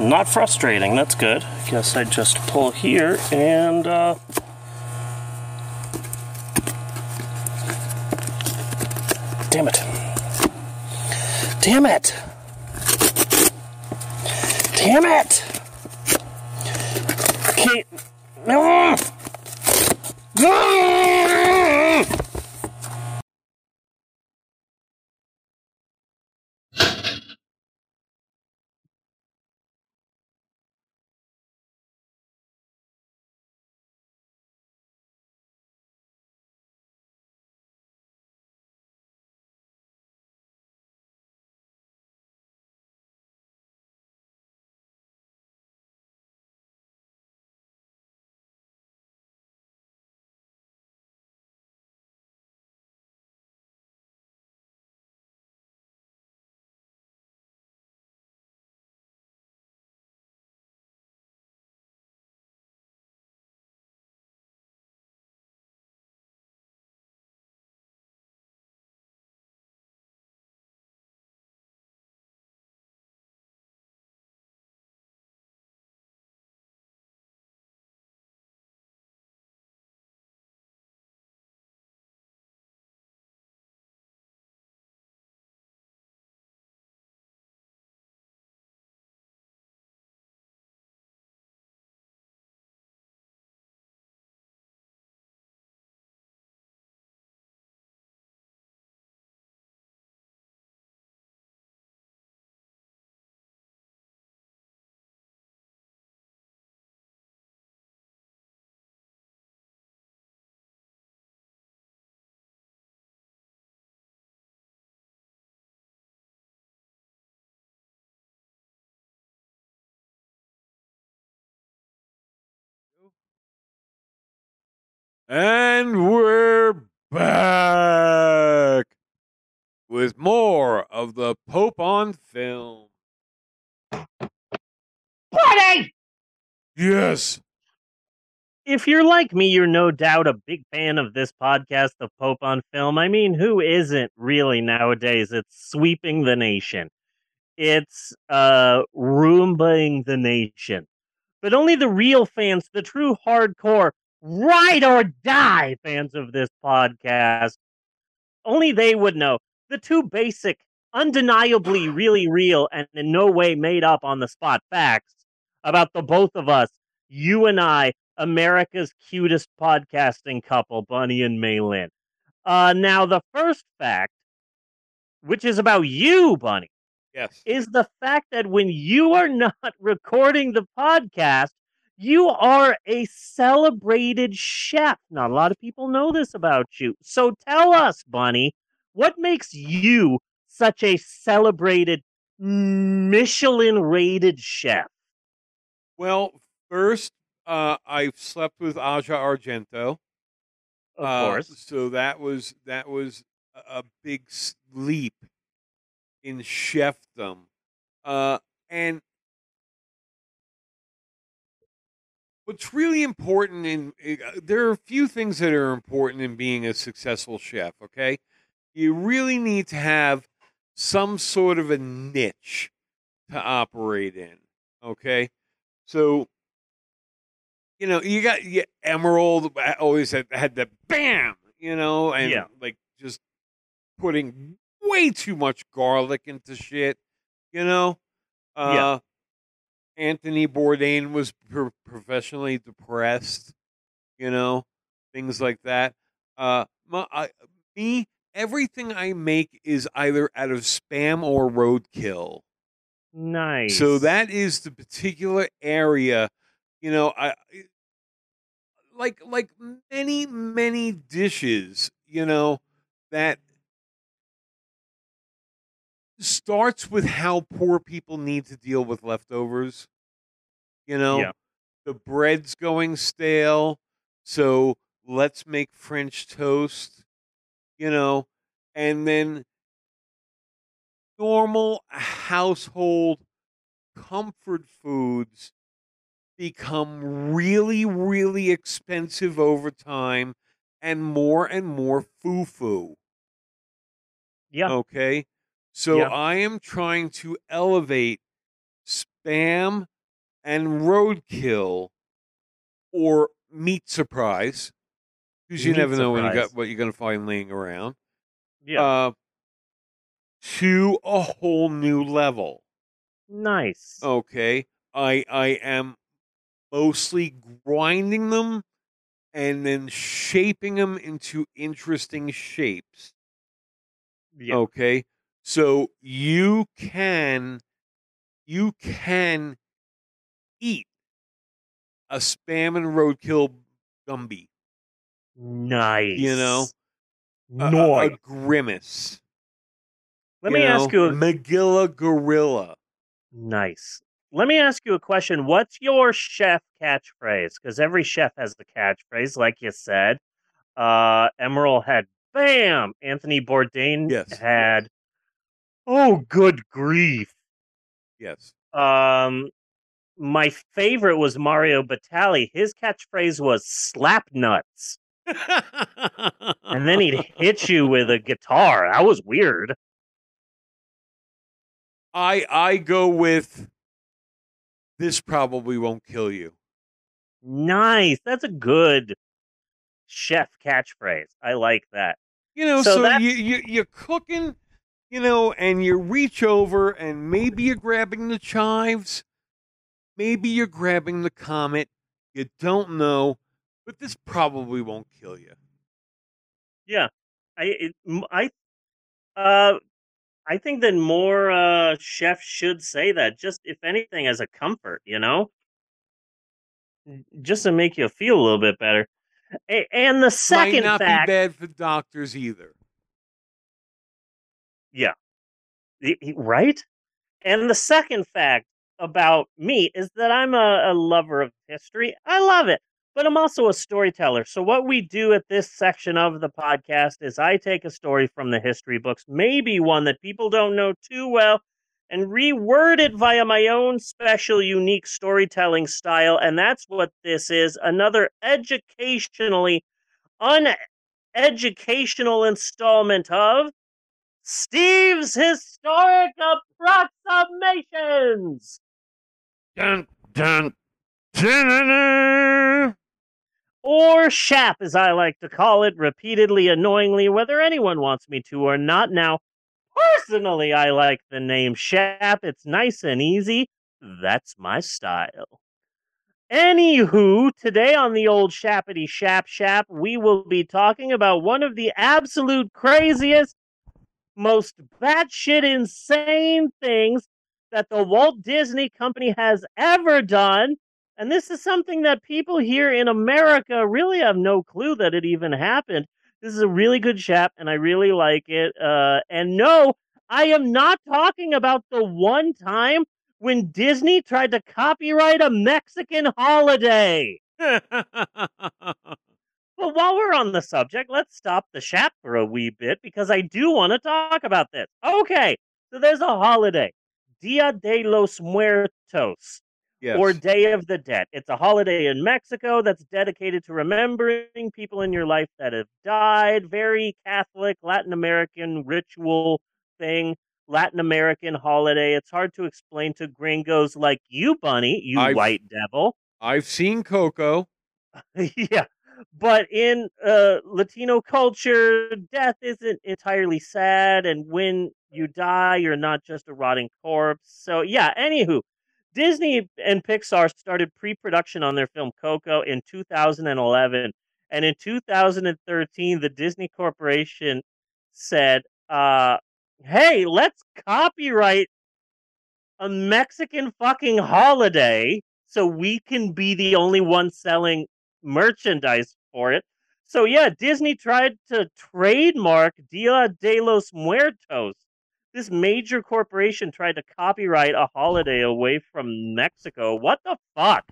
not frustrating. That's good. Guess I just pull here and uh Damn it. Damn it. Damn it. Can't. No. And we're back with more of the Pope on film. Buddy! Yes. If you're like me, you're no doubt a big fan of this podcast, The Pope on Film. I mean, who isn't really nowadays? It's sweeping the nation. It's uh Roombaing the nation. But only the real fans, the true hardcore, ride or die fans of this podcast, only they would know the two basic, undeniably really real, and in no way made up on the spot facts about the both of us, you and I, America's cutest podcasting couple, Bunny and Maylin. Uh, now, the first fact, which is about you, Bunny, Yes. is the fact that when you are not recording the podcast, you are a celebrated chef. Not a lot of people know this about you. So tell us, Bunny, what makes you such a celebrated Michelin rated chef? Well, first, uh, I slept with Asia Argento. Of Uh, course. So that was that was a a big leap in chefdom, uh, and what's really important in uh, there are a few things that are important in being a successful chef. Okay, you really need to have some sort of a niche to operate in. Okay, so you know, you got yeah, Emeril uh, always had, had the bam, you know, and Yeah. like just putting way too much garlic into shit, you know. Uh, Yeah. Anthony Bourdain was pro- professionally depressed, you know, things like that. Uh, my, I, me, everything I make is either out of spam or roadkill. Nice. So that is the particular area, you know, I I- like like many many dishes, you know, that starts with how poor people need to deal with leftovers. You know, Yeah. the bread's going stale, so let's make French toast, you know, and then normal household comfort foods become really, really expensive over time and more and more foo foo. Yeah. Okay. So. I am trying to elevate spam and roadkill or meat surprise because you Meat never know when you got what you're going to find laying around yeah. uh, to a whole new level. nice. Okay, I I am mostly grinding them and then shaping them into interesting shapes. yeah. Okay, so you can you can eat a spam and roadkill gumby. Nice. You know, a- a- a, grimace. Let me ask you a Magilla gorilla. Nice. Let me ask you a question. What's your chef catchphrase? Because every chef has the catchphrase, like you said. Uh, Emeril had bam. Anthony Bourdain Yes. had oh, good grief. Yes. Um, my favorite was Mario Batali. His catchphrase was slap nuts, and then he'd hit you with a guitar. That was weird. I I go with this probably won't kill you. Nice. That's a good chef catchphrase. I like that. You know, So so, you, you you're cooking, you know, and you reach over and maybe you're grabbing the chives, maybe you're grabbing the comet. You don't know, but this probably won't kill you. Yeah, I it, I uh I think that more uh chefs should say that. Just if anything, as a comfort, you know, just to make you feel a little bit better. And the second Might not fact, be bad for doctors either. Y- y- right? And the second fact about me is that I'm a, a lover of history. I love it. but I'm also a storyteller. So, what we do at this section of the podcast is I take a story from the history books, maybe one that people don't know too well, and reword it via my own special, unique storytelling style. And that's what this is another educationally uneducational installment of Steve's Historic Approximations. Dun, dun, dun, dun, Or SHAP, as I like to call it, repeatedly, annoyingly, whether anyone wants me to or not. Now, personally, I like the name SHAP. It's nice and easy. That's my style. Anywho, today on the old Shappity Shap Shap, we will be talking about one of the absolute craziest, most batshit insane things that the Walt Disney Company has ever done. And this is something that people here in America really have no clue that it even happened. This is a really good shap, and I really like it. Uh, and no, I am not talking about the one time when Disney tried to copyright a Mexican holiday. But while we're on the subject, let's stop the shap for a wee bit because I do want to talk about this. Okay, so there's a holiday, Dia de los Muertos, yes. or Day of the Dead. It's a holiday in Mexico that's dedicated to remembering people in your life that have died. Very Catholic, Latin American ritual thing. Latin American holiday. It's hard to explain to gringos like you, Bunny, you I've- white devil. I've seen Coco. yeah. But in uh, Latino culture, death isn't entirely sad, and when you die, you're not just a rotting corpse. So, yeah, anywho, Disney and Pixar started pre production on their film Coco in 2011. And in 2013, the Disney Corporation said, uh, hey, let's copyright a Mexican fucking holiday so we can be the only one selling merchandise for it. So yeah, Disney tried to trademark Dia de los Muertos. This major corporation tried to copyright a holiday away from Mexico. What the fuck?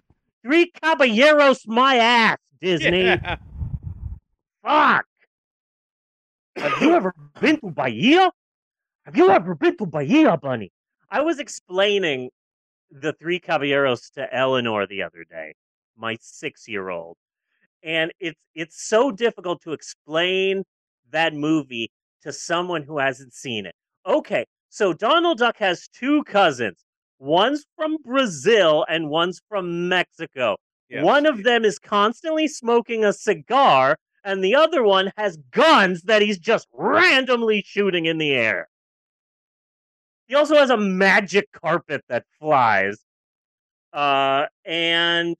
Three caballeros my ass, Disney. Yeah. Fuck. Have you ever been to Bahia? Have you ever been to Bahia, Bunny? I was explaining the Three Caballeros to Eleanor the other day, my six-year-old, and it's it's so difficult to explain that movie to someone who hasn't seen it. Okay, so Donald Duck has two cousins. One's from Brazil and one's from Mexico. Yes. One of them is constantly smoking a cigar, and the other one has guns that he's just randomly shooting in the air. He also has a magic carpet that flies. Uh, and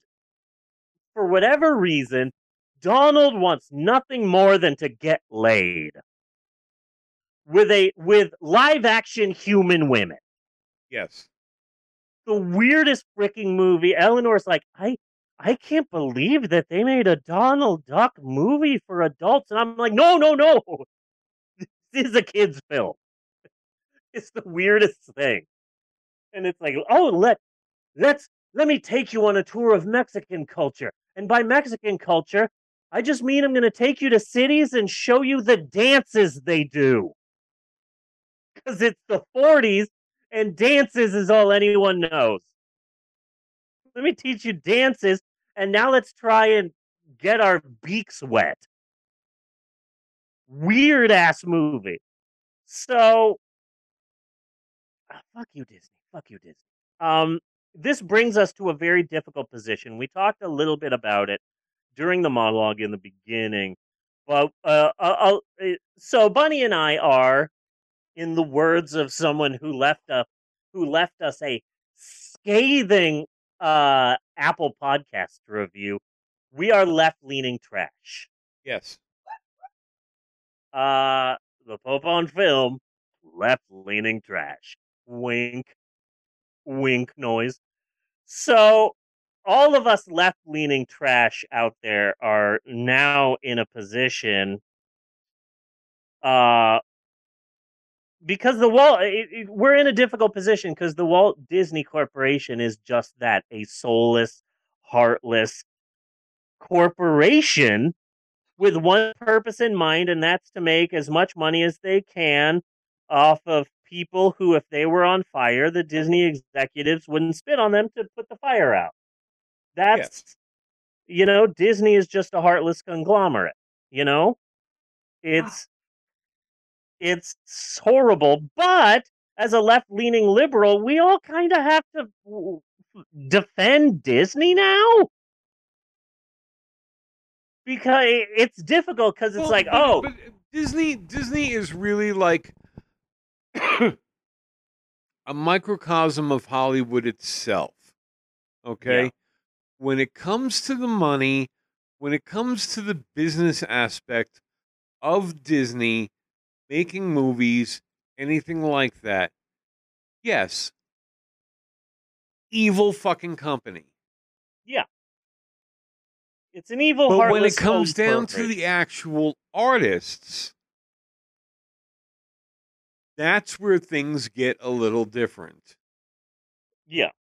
for whatever reason, Donald wants nothing more than to get laid with a with live action human women Yes. the weirdest freaking movie. Eleanor's like, I I can't believe that they made a Donald Duck movie for adults. And I'm like, no, no, no. This is a kid's film. It's the weirdest thing. And it's like, oh, let let's let me take you on a tour of Mexican culture. And by Mexican culture, I just mean I'm gonna take you to cities and show you the dances they do. Because it's the 40s and dances is all anyone knows. Let me teach you dances, and now let's try and get our beaks wet. Weird ass movie. So, ah, fuck you, Disney. Fuck you, Disney. Um, this brings us to a very difficult position. We talked a little bit about it during the monologue in the beginning, but uh, uh, uh, so Bunny and I are, in the words of someone who left a who left us a scathing uh, Apple podcast review, we are left leaning trash. Yes. Uh, the Pope on film, left leaning trash. Wink. Wink noise. So, all of us left leaning trash out there are now in a position uh because the Walt it, it- we're in a difficult position because the Walt Disney Corporation is just that a soulless, heartless corporation with one purpose in mind, and that's to make as much money as they can off of people who, if they were on fire, the Disney executives wouldn't spit on them to put the fire out. That's, Yes. you know, Disney is just a heartless conglomerate, you know? Ah. It's, it's horrible, but as a left leaning liberal, we all kind of have to defend Disney now because it's difficult because it's Well, like, but- oh, but uh, Disney Disney is really like a microcosm of Hollywood itself. Okay? Yeah. When it comes to the money, when it comes to the business aspect of Disney making movies, anything like that, yes. Evil fucking company. Yeah. It's an evil. But when it comes old down to the actual artists, that's where things get a little different. Yeah.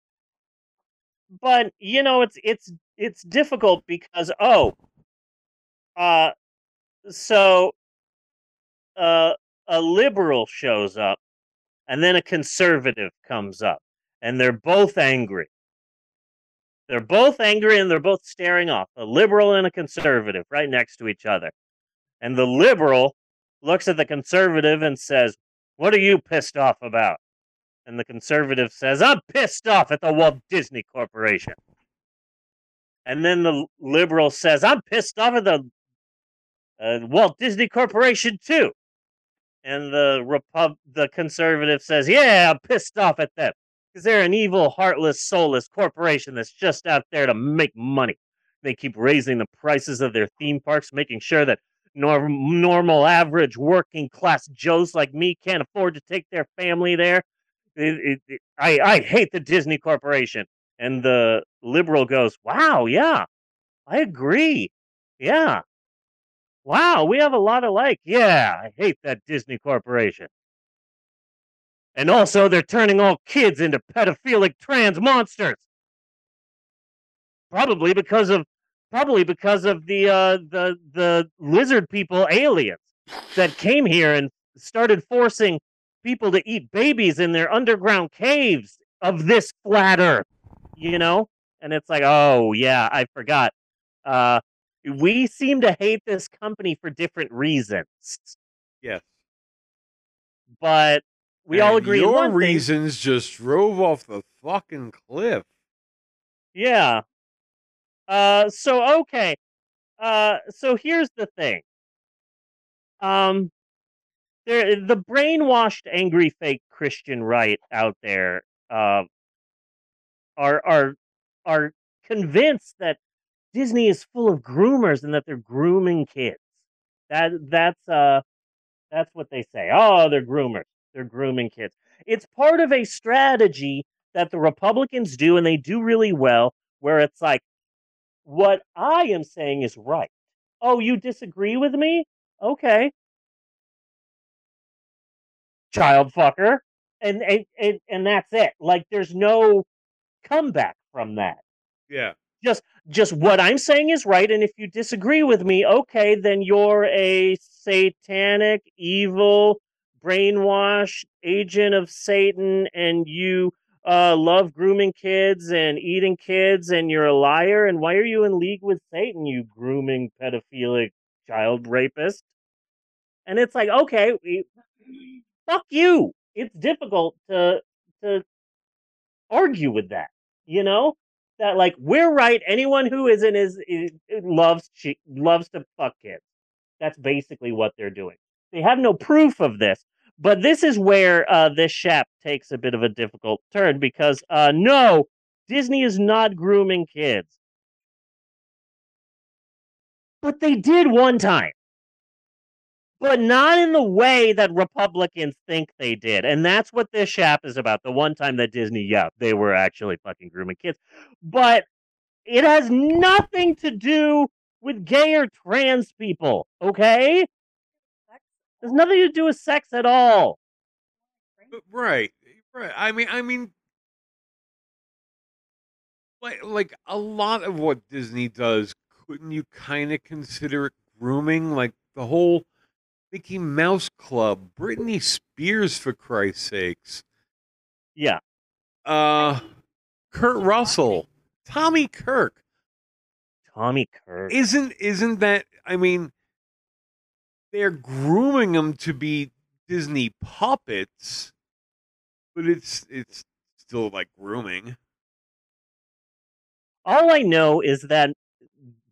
But you know, it's it's it's difficult because oh, uh, so uh, a liberal shows up, and then a conservative comes up, and they're both angry. They're both angry and they're both staring off. A liberal and a conservative right next to each other. And the liberal looks at the conservative and says, What are you pissed off about? And the conservative says, I'm pissed off at the Walt Disney Corporation. And then the liberal says, I'm pissed off at the uh, Walt Disney Corporation too. And the Repub- the conservative says, Yeah, I'm pissed off at them because they're an evil, heartless, soulless corporation that's just out there to make money. They keep raising the prices of their theme parks, making sure that norm- normal, average, working class Joes like me can't afford to take their family there. It- it- it- I, I hate the Disney Corporation. And the liberal goes, Wow, yeah, I agree. Yeah. Wow, we have a lot alike. Yeah, I hate that Disney Corporation. And also, they're turning all kids into pedophilic trans monsters. Probably because of probably because of the uh, the the lizard people aliens that came here and started forcing people to eat babies in their underground caves of this flat earth. You know? And it's like, oh yeah, I forgot. Uh we seem to hate this company for different reasons. Yes. But we all agree Your one thing. reasons just drove off the fucking cliff. Yeah. Uh so okay. Uh so here's the thing. Um there the brainwashed angry fake Christian right out there uh are are are convinced that Disney is full of groomers and that they're grooming kids. That that's uh that's what they say. Oh, they're groomers. They're grooming kids. It's part of a strategy that the Republicans do and they do really well where it's like what I am saying is right. Oh, you disagree with me? Okay. Child fucker. And and and, and that's it. Like there's no comeback from that Yeah. just just what I'm saying is right. And if you disagree with me, okay, then you're a satanic, evil, brainwashed agent of Satan, and you uh, love grooming kids and eating kids, and you're a liar. And why are you in league with Satan, you grooming, pedophilic, child rapist? And it's like, okay, we, fuck you. It's difficult to to argue with that, you know that like we're right. Anyone who isn't is, is loves she, loves to fuck kids. That's basically what they're doing. They have no proof of this, but this is where uh, this shap takes a bit of a difficult turn because uh, no, Disney is not grooming kids, but they did one time. But not in the way that Republicans think they did. And that's what this shap is about. The one time that Disney, yeah, they were actually fucking grooming kids but it has nothing to do with gay or trans people, okay? There's nothing to do with sex at all. Right, right. I mean, I mean, like, like a lot of what Disney does couldn't you kind of consider it grooming? Like the whole Mickey Mouse Club, Britney Spears, for Christ's sakes. Yeah. Uh, Kurt Russell, Tommy Kirk. Tommy Kirk. Isn't isn't that? I mean, they're grooming them to be Disney puppets, but it's it's still like grooming. All I know is that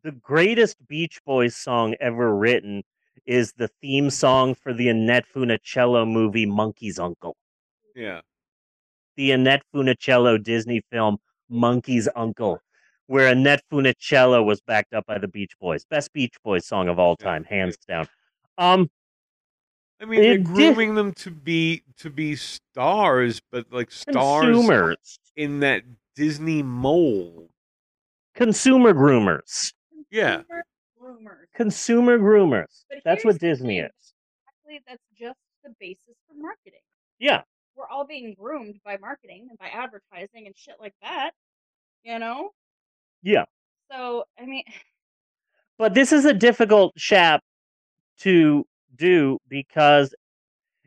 the greatest Beach Boys song ever written is the theme song for the Annette Funicello movie Monkey's Uncle. Yeah. The Annette Funicello Disney film Monkey's Uncle, where Annette Funicello was backed up by the Beach Boys. Best Beach Boys song of all time, yeah. hands down. Um, I mean, they're It did- grooming them to be to be stars, but like stars consumers, in that Disney mold. consumer groomers, Yeah. Consumer Groomers. consumer groomers. But That's what Disney thing. is. Actually, that's just the basis for marketing. Yeah, We're all being groomed by marketing and by advertising and shit like that. You know? yeah. So, I mean, But this is a difficult shap to do because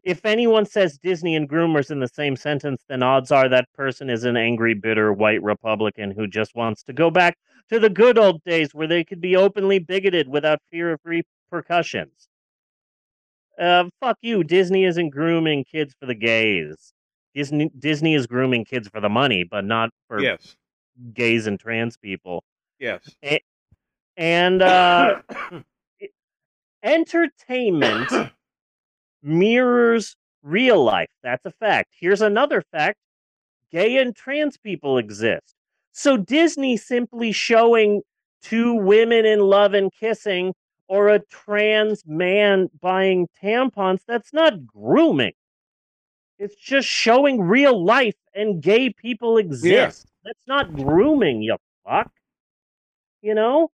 if anyone says Disney and groomers in the same sentence, then odds are that person is an angry, bitter white Republican who just wants to go back to the good old days where they could be openly bigoted without fear of repercussions. Uh, fuck you. Disney isn't grooming kids for the gays. Disney Disney is grooming kids for the money, but not for Yes. gays and trans people. Yes. And uh, entertainment mirrors real life. That's a fact. Here's another fact gay and trans people exist. So Disney simply showing two women in love and kissing or a trans man buying tampons, that's not grooming. It's just showing real life and gay people exist. That's not grooming, you fuck. You know?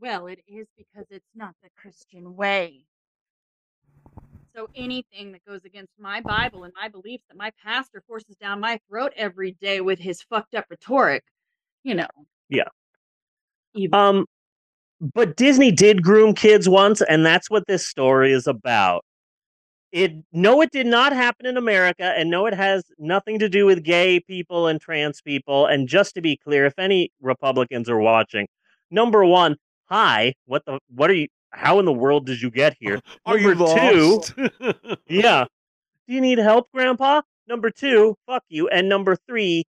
Well, it is because it's not the Christian way. So anything that goes against my Bible and my beliefs that my pastor forces down my throat every day with his fucked up rhetoric, you know. Yeah. Evil. Um, but Disney did groom kids once, and that's what this story is about. It no, it did not happen in America, and no, it has nothing to do with gay people and trans people. And just to be clear, if any Republicans are watching, number one, hi, what the, what are you? How in the world did you get here? Are you Number two, lost? yeah. Do you need help, Grandpa? Number two, fuck you. And number three,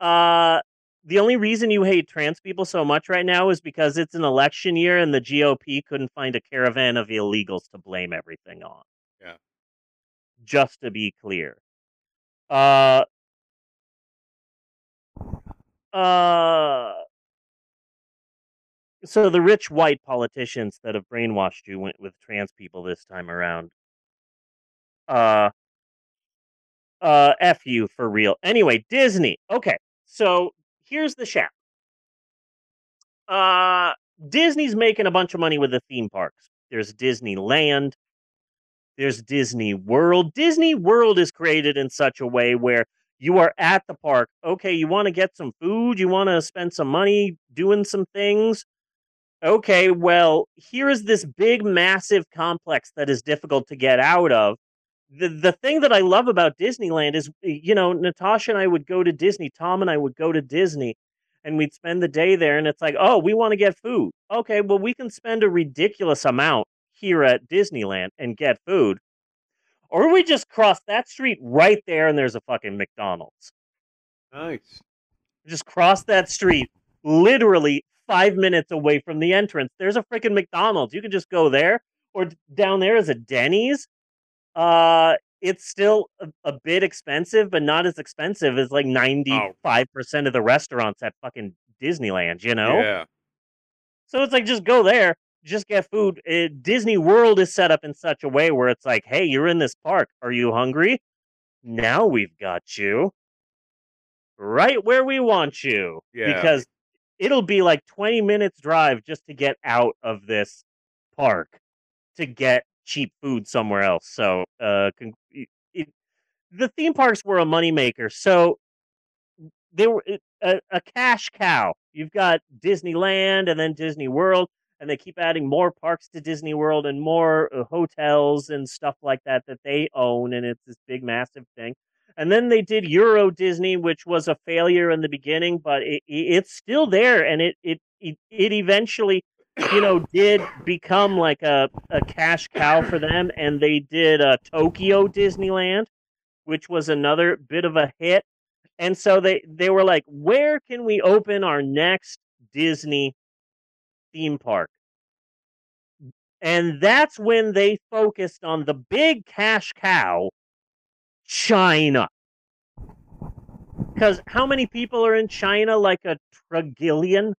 uh, the only reason you hate trans people so much right now is because it's an election year and the GOP couldn't find a caravan of illegals to blame everything on. Yeah. Just to be clear. Uh, uh, so the rich white politicians that have brainwashed you went with trans people this time around. Uh, uh, F you for real. Anyway, Disney. Okay, so here's the shaft. Uh, Disney's making a bunch of money with the theme parks. There's Disneyland. There's Disney World. Disney World is created in such a way where you are at the park. Okay, you want to get some food, you want to spend some money doing some things. Okay, well, here is this big, massive complex that is difficult to get out of. The, the thing that I love about Disneyland is, you know, Natasha and I would go to Disney, Tom and I would go to Disney, and we'd spend the day there. And it's like, oh, we want to get food. Okay, well, we can spend a ridiculous amount here at Disneyland and get food. Or we just cross that street right there and there's a fucking McDonald's. nice. Just cross that street, literally five minutes away from the entrance. There's a freaking McDonald's. You can just go there. Or down there is a Denny's. Uh, it's still a, a bit expensive, but not as expensive as like 95% of the restaurants at fucking Disneyland, you know? Yeah. So it's like just go there, just get food. Uh, Disney World is set up in such a way where it's like, hey, you're in this park. Are you hungry? Now we've got you right where we want you. Yeah. Because it'll be like 20 minutes drive just to get out of this park to get cheap food somewhere else. So, uh, it, it, the theme parks were a moneymaker. So they were a, a cash cow you've got Disneyland and then Disney World, and they keep adding more parks to Disney World and more uh, hotels and stuff like that that they own, and it's this big, massive thing. And then they did Euro Disney, which was a failure in the beginning, but it, it's still there, and it it it, it eventually, you know, did become like a, a cash cow for them, and they did a Tokyo Disneyland, which was another bit of a hit. And so they they were like, where can we open our next Disney theme park? And that's when they focused on the big cash cow, China. Because how many people are in China? Like a trillion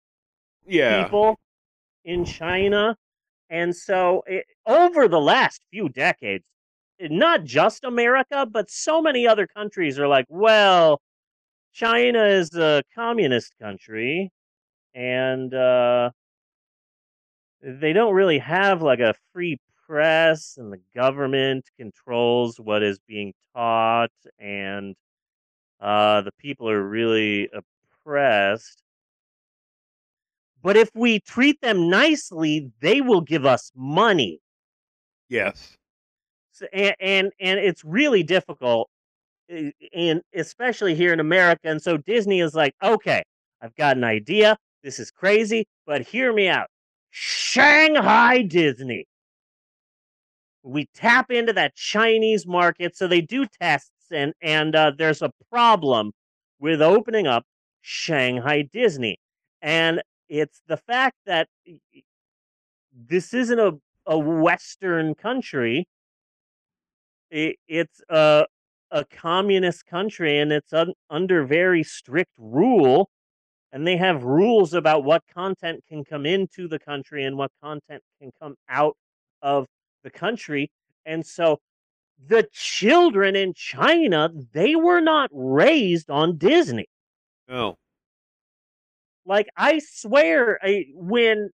Yeah. people in China. And so, it, over the last few decades, not just America, but so many other countries are like, well, China is a communist country, and uh, they don't really have like a free press, and the government controls what is being taught, and uh, the people are really oppressed. But if we treat them nicely, they will give us money. Yes. So, and, and and it's really difficult, eh, and especially here in America. And so Disney is like, okay, I've got an idea. This is crazy, but hear me out. Shanghai Disney. We tap into that Chinese market, so they do tests, and and uh, there's a problem with opening up Shanghai Disney, and it's the fact that this isn't a a Western country. It, it's a a communist country and it's un, under very strict rule and they have rules about what content can come into the country and what content can come out of the country and so the children in China they were not raised on Disney No. like I swear I, when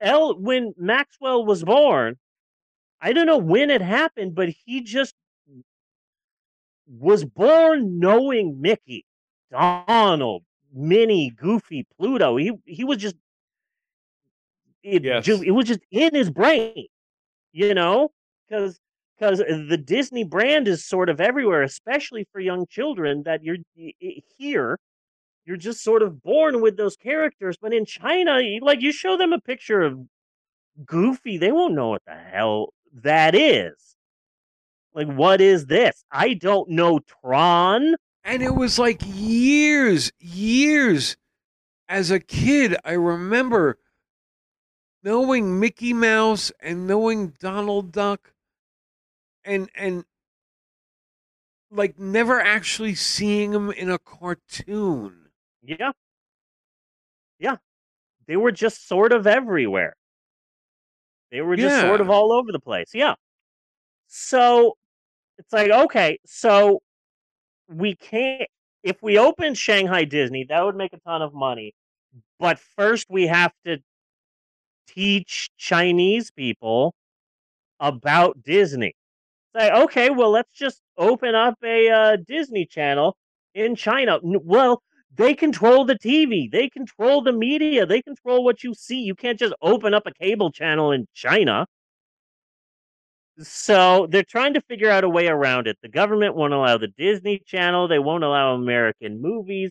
El when Maxwell was born I don't know when it happened, but he just was born knowing Mickey, Donald, Minnie, Goofy, Pluto. He he was just it Yes. just it was just in his brain, you know, because because uh, the Disney brand is sort of everywhere, especially for young children. That you're here, you're just sort of born with those characters. But in China, like you show them a picture of Goofy, they won't know what the hell that is. Like, what is this? I don't know Tron. And it was like years, years as a kid. I remember knowing Mickey Mouse and knowing Donald Duck and and like never actually seeing them in a cartoon. Yeah. Yeah. They were just sort of everywhere. They were just sort of all over the place. Yeah. So it's like, okay, so we can't, if we open Shanghai Disney, that would make a ton of money. But first, we have to teach Chinese people about Disney. Like, okay, well, let's just open up a uh, Disney channel in China. Well, they control the TV, they control the media, they control what you see. You can't just open up a cable channel in China. So they're trying to figure out a way around it. The government won't allow the Disney Channel, they won't allow American movies.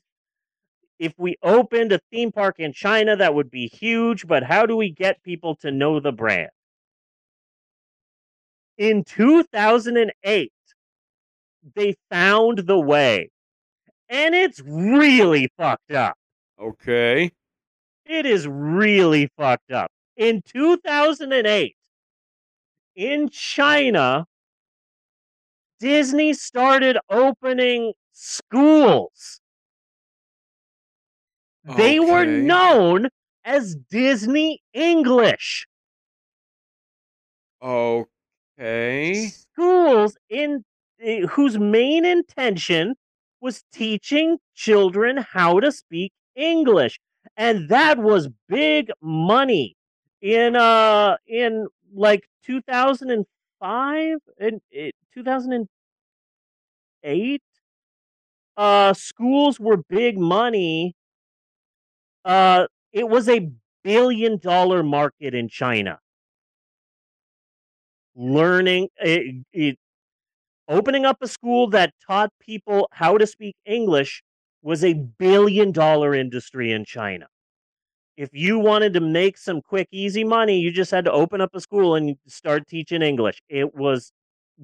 If we opened a theme park in China, that would be huge, but how do we get people to know the brand? In 2008, they found the way, and it's really fucked up. Okay. It is really fucked up. In 2008, in China, Disney started opening schools. They were known as Disney English. Okay. Schools in eh, whose main intention was teaching children how to speak English. And that was big money. In uh in like 2005 and eh, 2008 uh schools were big money Uh, it was a billion dollar market in China. Learning it, it opening up a school that taught people how to speak English was a billion dollar industry in China. If you wanted to make some quick, easy money, you just had to open up a school and start teaching English. It was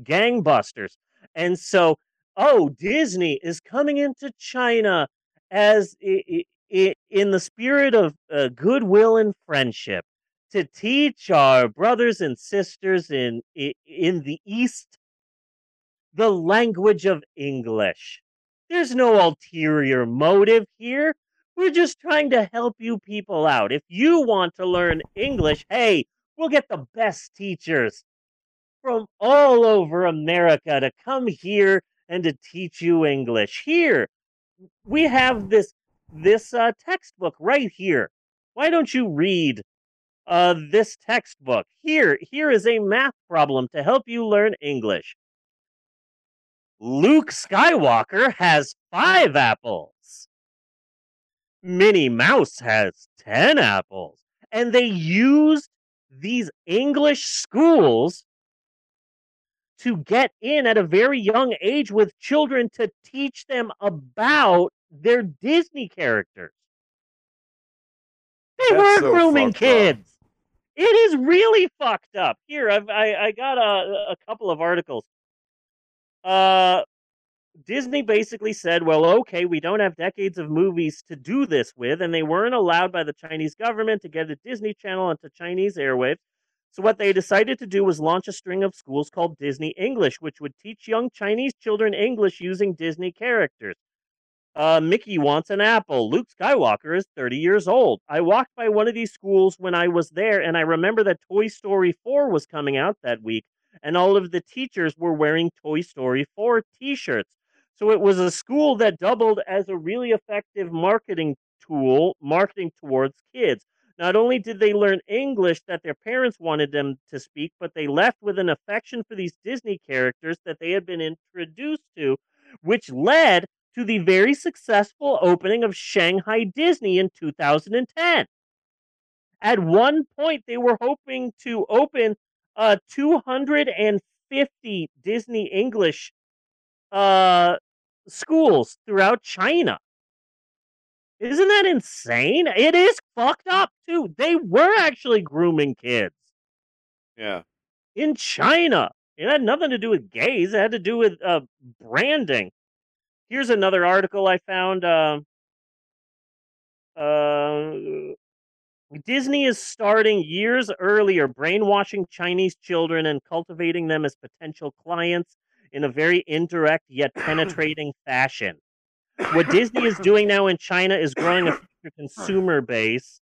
gangbusters. And so, oh, Disney is coming into China as in the spirit of uh, goodwill and friendship to teach our brothers and sisters in in the East the language of English. There's no ulterior motive here. We're just trying to help you people out. If you want to learn English, hey, we'll get the best teachers from all over America to come here and to teach you English. Here, we have this this uh, textbook right here. Why don't you read uh, this textbook? Here, here is a math problem to help you learn English. Luke Skywalker has five apples. Minnie Mouse has 10 apples. And they used these English schools to get in at a very young age with children to teach them about their Disney characters. They That's were so grooming fucked up. kids. It is really fucked up. Here, I've, I I got a a couple of articles. Uh, Disney basically said, "Well, okay, we don't have decades of movies to do this with, and they weren't allowed by the Chinese government to get a Disney Channel onto Chinese airwaves." So what they decided to do was launch a string of schools called Disney English, which would teach young Chinese children English using Disney characters. Uh, Mickey wants an apple. Luke Skywalker is 30 years old. I walked by one of these schools when I was there, and I remember that Toy Story 4 was coming out that week, and all of the teachers were wearing Toy Story 4 t shirts. So it was a school that doubled as a really effective marketing tool, marketing towards kids. Not only did they learn English that their parents wanted them to speak, but they left with an affection for these Disney characters that they had been introduced to, which led to the very successful opening of Shanghai Disney in 2010. At one point, they were hoping to open uh, 250 Disney English uh, schools throughout China. Isn't that insane? It is fucked up too. They were actually grooming kids Yeah. in China. It had nothing to do with gays. It had to do with uh, branding. Here's another article I found. Uh, uh, Disney is starting years earlier, brainwashing Chinese children and cultivating them as potential clients in a very indirect yet penetrating fashion. What Disney is doing now in China is growing a future consumer base.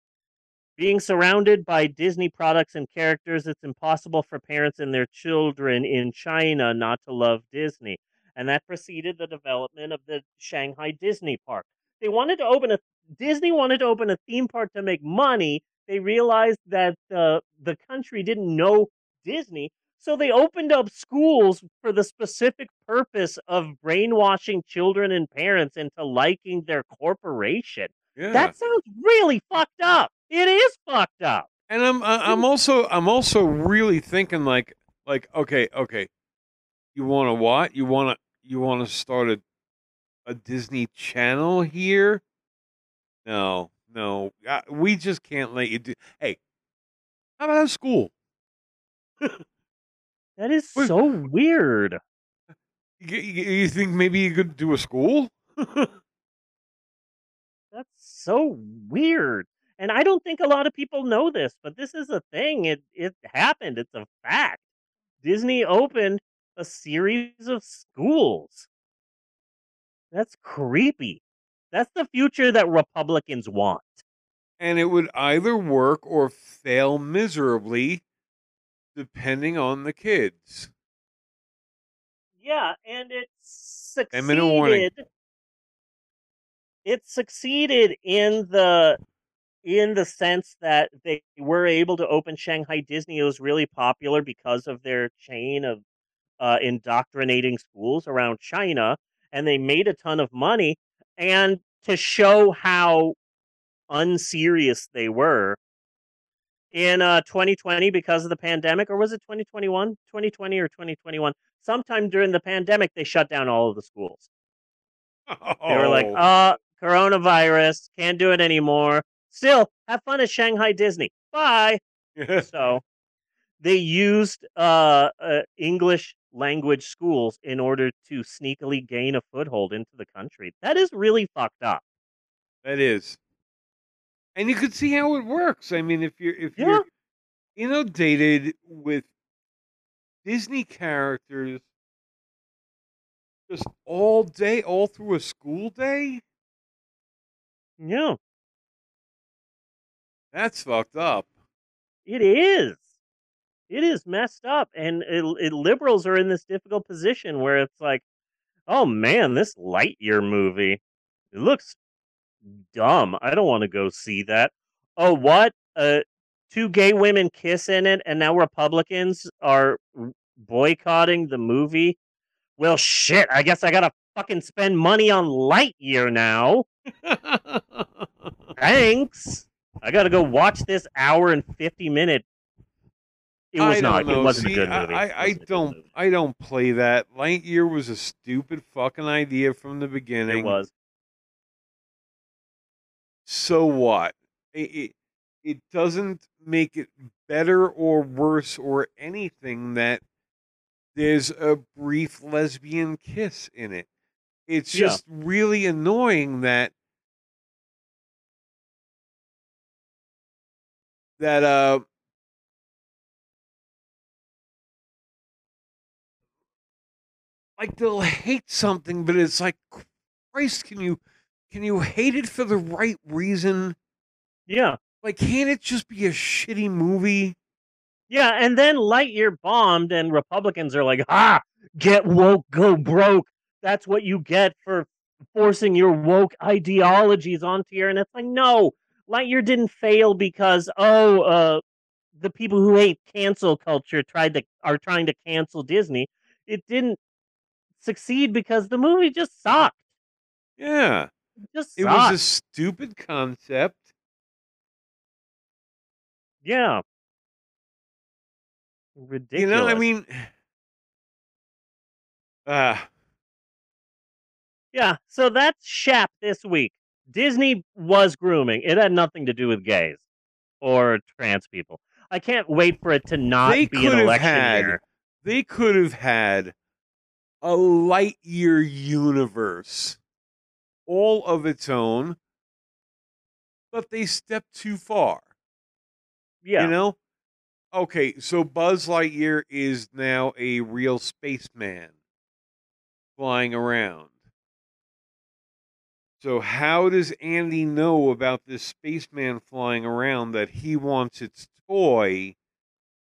Being surrounded by Disney products and characters, it's impossible for parents and their children in China not to love Disney. And that preceded the development of the Shanghai Disney Park. They wanted to open a Disney wanted to open a theme park to make money. They realized that uh, the country didn't know Disney, so they opened up schools for the specific purpose of brainwashing children and parents into liking their corporation. Yeah. That sounds really fucked up. It is fucked up. And I'm I'm also I'm also really thinking like like okay okay, you want to what? You want to you want to start a a Disney Channel here? No, no, uh, we just can't let you do. Hey, how about a school? That is Wait. so weird. You, you, you think maybe you could do a school? That's so weird. And I don't think a lot of people know this, but this is a thing. It it happened. It's a fact. Disney opened a series of schools. That's creepy. That's the future that Republicans want. and it would either work or fail miserably, depending on the kids. Yeah, and it Ten minute warning. succeeded. It succeeded in the in the sense that they were able to open Shanghai Disney. It was really popular because of their chain of uh, indoctrinating schools around China, and they made a ton of money. And to show how unserious they were. In uh, 2020, because of the pandemic, or was it 2021? 2020 or 2021? Sometime during the pandemic, they shut down all of the schools. They were like, Oh. uh, coronavirus, can't do it anymore. Still, have fun at Shanghai Disney. Bye. So they used uh, uh, English language schools in order to sneakily gain a foothold into the country. That is really fucked up. That is. And you could see how it works. I mean, if you're if Yeah. you're inundated with Disney characters just all day, all through a school day, Yeah, that's fucked up. it is. It is messed up, and it, it, liberals are in this difficult position where it's like, oh man, this Lightyear movie, it looks dumb. I don't want to go see that. Oh, what? Uh, two gay women kiss in it, and now Republicans are boycotting the movie. Well, shit. I guess I gotta fucking spend money on Lightyear now. Thanks. I gotta go watch this hour and fifty minute. It was not. know. It wasn't See, a good movie. I, I, I wasn't a good don't movie. I don't play that. Lightyear was a stupid fucking idea from the beginning. It was. so what? It, it it doesn't make it better or worse or anything that there's a brief lesbian kiss in it. It's Yeah. just really annoying that that uh like they'll hate something but it's like Christ can you can you hate it for the right reason? Yeah. Like, can't it just be a shitty movie? Yeah, and then Lightyear bombed, and Republicans are like, ah, get woke, go broke. That's what you get for forcing your woke ideologies onto here. And it's like, no, Lightyear didn't fail because, oh, uh, the people who hate cancel culture tried to are trying to cancel Disney. It didn't succeed because the movie just sucked. Yeah, It just it sucked. was a stupid concept. yeah. Ridiculous. You know, I mean, ah, Yeah, so that's Shap this week. Disney was grooming. It had nothing to do with gays or trans people. I can't wait for it to not be an election had- year. they could have had a light year universe, all of its own, but they stepped too far. Yeah, You know? Okay, so Buzz Lightyear is now a real spaceman flying around. So how does Andy know about this spaceman flying around that he wants its toy?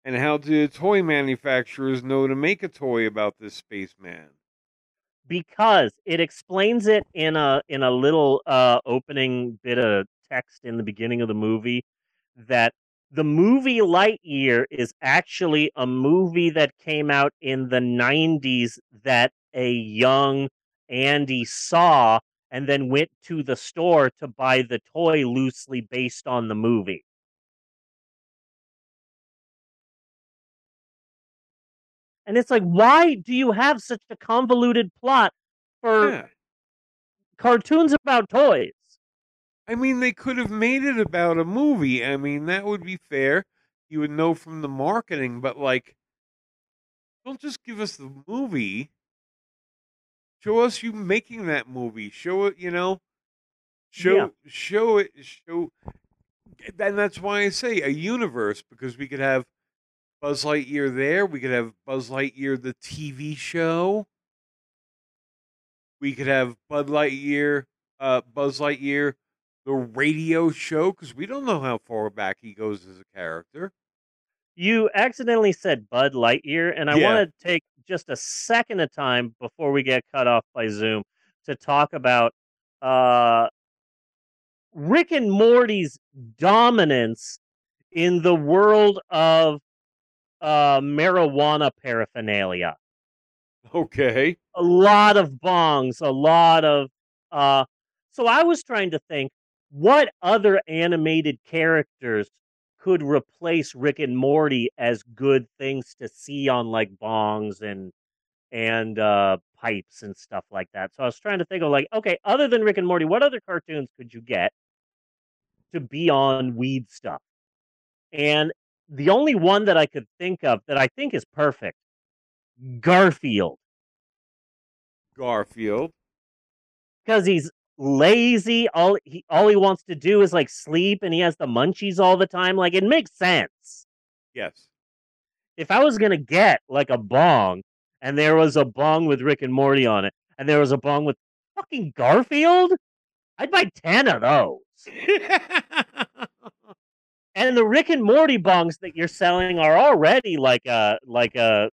And how do toy manufacturers know to make a toy about this spaceman? because it explains it in a in a little uh opening bit of text in the beginning of the movie that the movie Lightyear is actually a movie that came out in the 90s that a young Andy saw and then went to the store to buy the toy loosely based on the movie. And it's like, why do you have such a convoluted plot for Yeah. cartoons about toys? I mean, they could have made it about a movie. I mean, that would be fair. You would know from the marketing, but like, don't just give us the movie. Show us you making that movie. Show it, you know. Show Yeah. show it. Show. And that's why I say a universe because we could have Buzz Lightyear there. We could have Buzz Lightyear the TV show. We could have Bud Lightyear, uh, Buzz Lightyear the radio show because we don't know how far back he goes as a character. You accidentally said Bud Lightyear, and I Yeah. want to take just a second of time before we get cut off by Zoom to talk about uh, Rick and Morty's dominance in the world of uh, marijuana paraphernalia. Okay. a lot of bongs, a lot of uh so I was trying to think what other animated characters could replace Rick and Morty as good things to see on like bongs and and uh pipes and stuff like that. So I was trying to think of like, okay, other than Rick and Morty, what other cartoons could you get to be on weed stuff? And the only one that I could think of that I think is perfect, Garfield, Garfield. because he's lazy. All he all he wants to do is like sleep, and he has the munchies all the time. Like it makes sense. Yes. If I was gonna get like a bong, and there was a bong with Rick and Morty on it, and there was a bong with fucking Garfield, I'd buy ten of those. And the Rick and Morty bongs that you're selling are already like a like a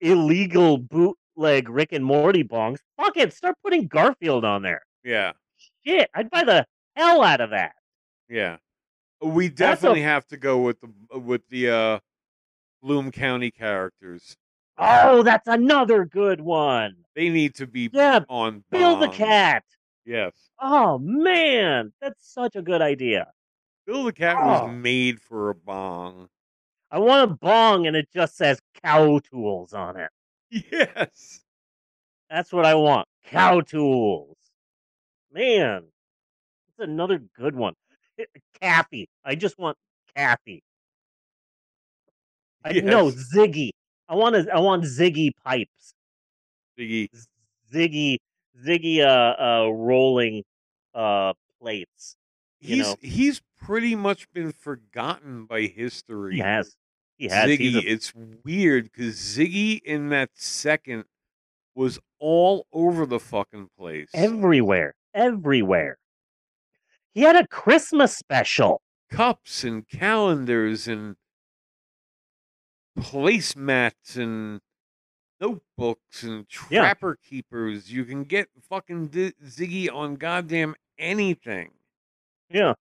illegal bootleg Rick and Morty bongs. Fuck it, start putting Garfield on there. yeah. Shit, I'd buy the hell out of that. Yeah. We That's a- definitely have to go with the with the uh Bloom County characters. Oh, that's another good one. They need to be Yeah, on Bill the. Cat. Yes. Oh man, that's such a good idea. Bill the Cat Oh. was made for a bong. I want a bong and it just says cow tools on it. Yes. That's what I want. Cow tools. Man, that's another good one. Cathy. I just want Cathy. I, No, Ziggy. I want a, I want Ziggy pipes. Ziggy. Ziggy Ziggy uh uh rolling uh plates. You He's know. he's pretty much been forgotten by history. He has. He has. Ziggy, a- it's weird because Ziggy in that second was all over the fucking place. everywhere. Everywhere. He had a Christmas special. Cups and calendars and placemats and notebooks and Yeah. trapper keepers. You can get fucking Ziggy on goddamn anything. Yeah.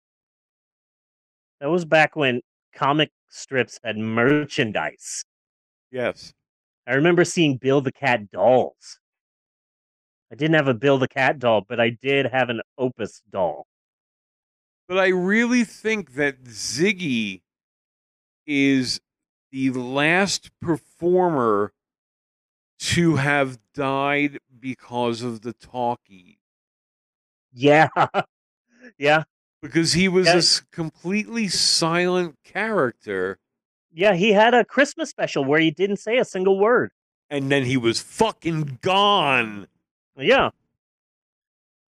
That was back when comic strips had merchandise. Yes. I remember seeing Bill the Cat dolls. I didn't have a Bill the Cat doll, but I did have an Opus doll. But I really think that Ziggy is the last performer to have died because of the talkie. Yeah. yeah. Because he was Yeah. a s- completely silent character Yeah, he had a Christmas special where he didn't say a single word. and then he was fucking gone. Yeah.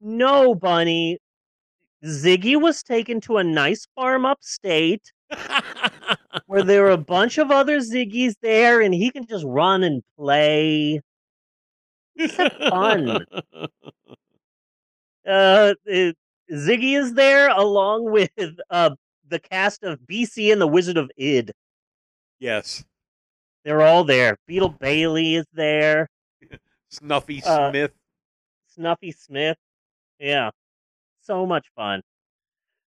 No, Bunny. Ziggy was taken to a nice farm upstate where there were a bunch of other Ziggies there and he can just run and play. It's fun. Uh, uh, Ziggy is there along with uh, the cast of BC and the Wizard of Id. yes. They're all there. Beetle Bailey is there. Snuffy Uh, Smith. Snuffy Smith. Yeah. So much fun.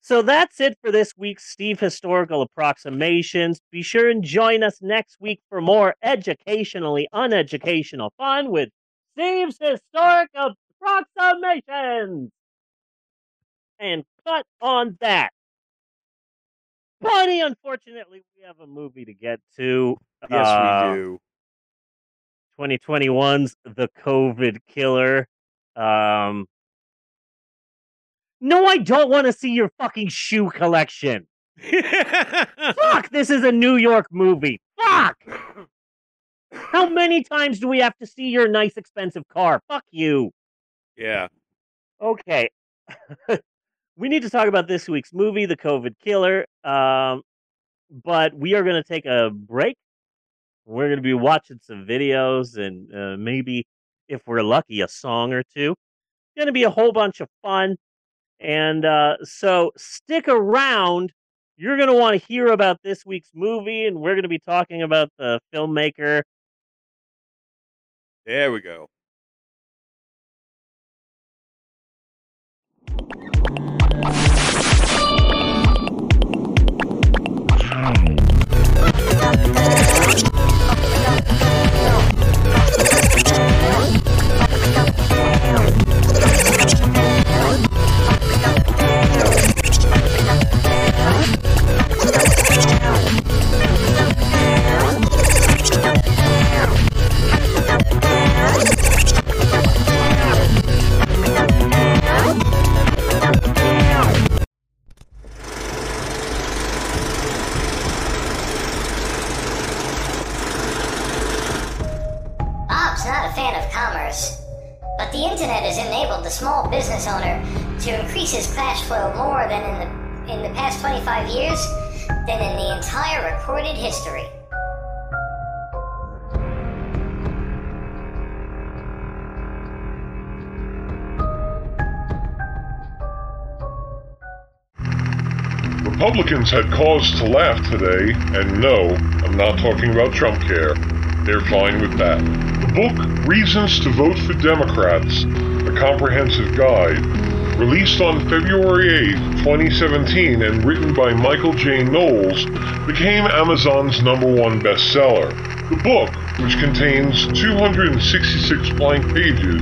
So that's it for this week's Steve Historical Approximations. Be sure and join us next week for more educationally uneducational fun with Steve's Historic Approximations. And cut on that. Bunny, unfortunately, we have a movie to get to. Yes, Uh, we do. 2021's The COVID Killer. Um, no, I don't want to see your fucking shoe collection. Fuck, this is a New York movie. Fuck. How many times do we have to see your nice, expensive car? Fuck you. yeah. Okay. we need to talk about this week's movie, The COVID Killer. Um, but we are going to take a break. We're going to be watching some videos and uh, maybe, if we're lucky, a song or two. Going to be a whole bunch of fun. And uh, so stick around. You're going to want to hear about this week's movie, and we're going to be talking about the filmmaker There we go. fan of commerce, but the internet has enabled the small business owner to increase his cash flow more than in the, in the past 25 years than in the entire recorded history. Republicans had cause to laugh today, and no, I'm not talking about Trump care. They're fine with that. The book Reasons to Vote for Democrats, a comprehensive guide, released on February 8, 2017, and written by Michael J. Knowles, became Amazon's number one bestseller. The book, which contains 266 blank pages,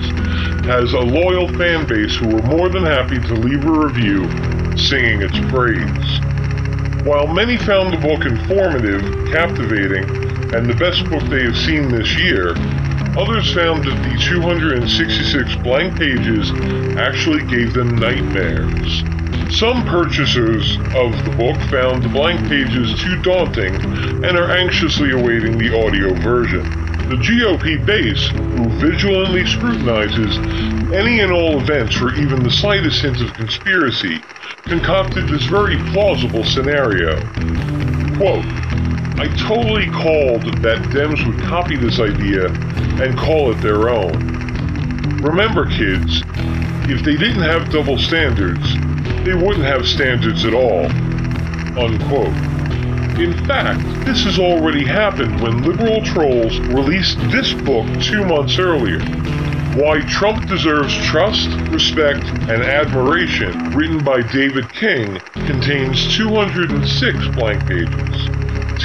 has a loyal fan base who were more than happy to leave a review singing its praise. While many found the book informative, captivating, and the best book they have seen this year, others found that the 266 blank pages actually gave them nightmares. Some purchasers of the book found the blank pages too daunting and are anxiously awaiting the audio version. The GOP base, who vigilantly scrutinizes any and all events for even the slightest hint of conspiracy, concocted this very plausible scenario. Quote, I totally called that Dems would copy this idea and call it their own. Remember, kids, if they didn't have double standards, they wouldn't have standards at all. Unquote. In fact, this has already happened when liberal trolls released this book two months earlier. Why Trump Deserves Trust, Respect, and Admiration, written by David King, contains 206 blank pages.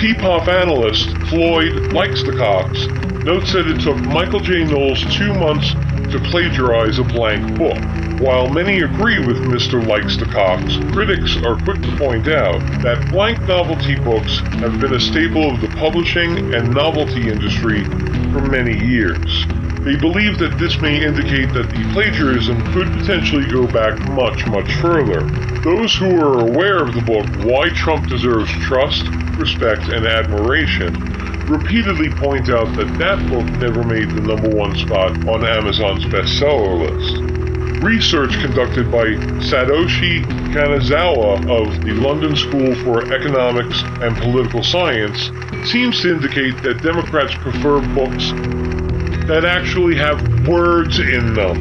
T-pop analyst Floyd Likes-the-Cox notes that it took Michael J. Knowles two months to plagiarize a blank book. While many agree with Mr. Likes-the-Cox, critics are quick to point out that blank novelty books have been a staple of the publishing and novelty industry for many years. They believe that this may indicate that the plagiarism could potentially go back much, much further. Those who are aware of the book Why Trump Deserves Trust, Respect, and Admiration repeatedly point out that that book never made the number one spot on Amazon's bestseller list. Research conducted by Satoshi Kanazawa of the London School for Economics and Political Science seems to indicate that Democrats prefer books that actually have words in them.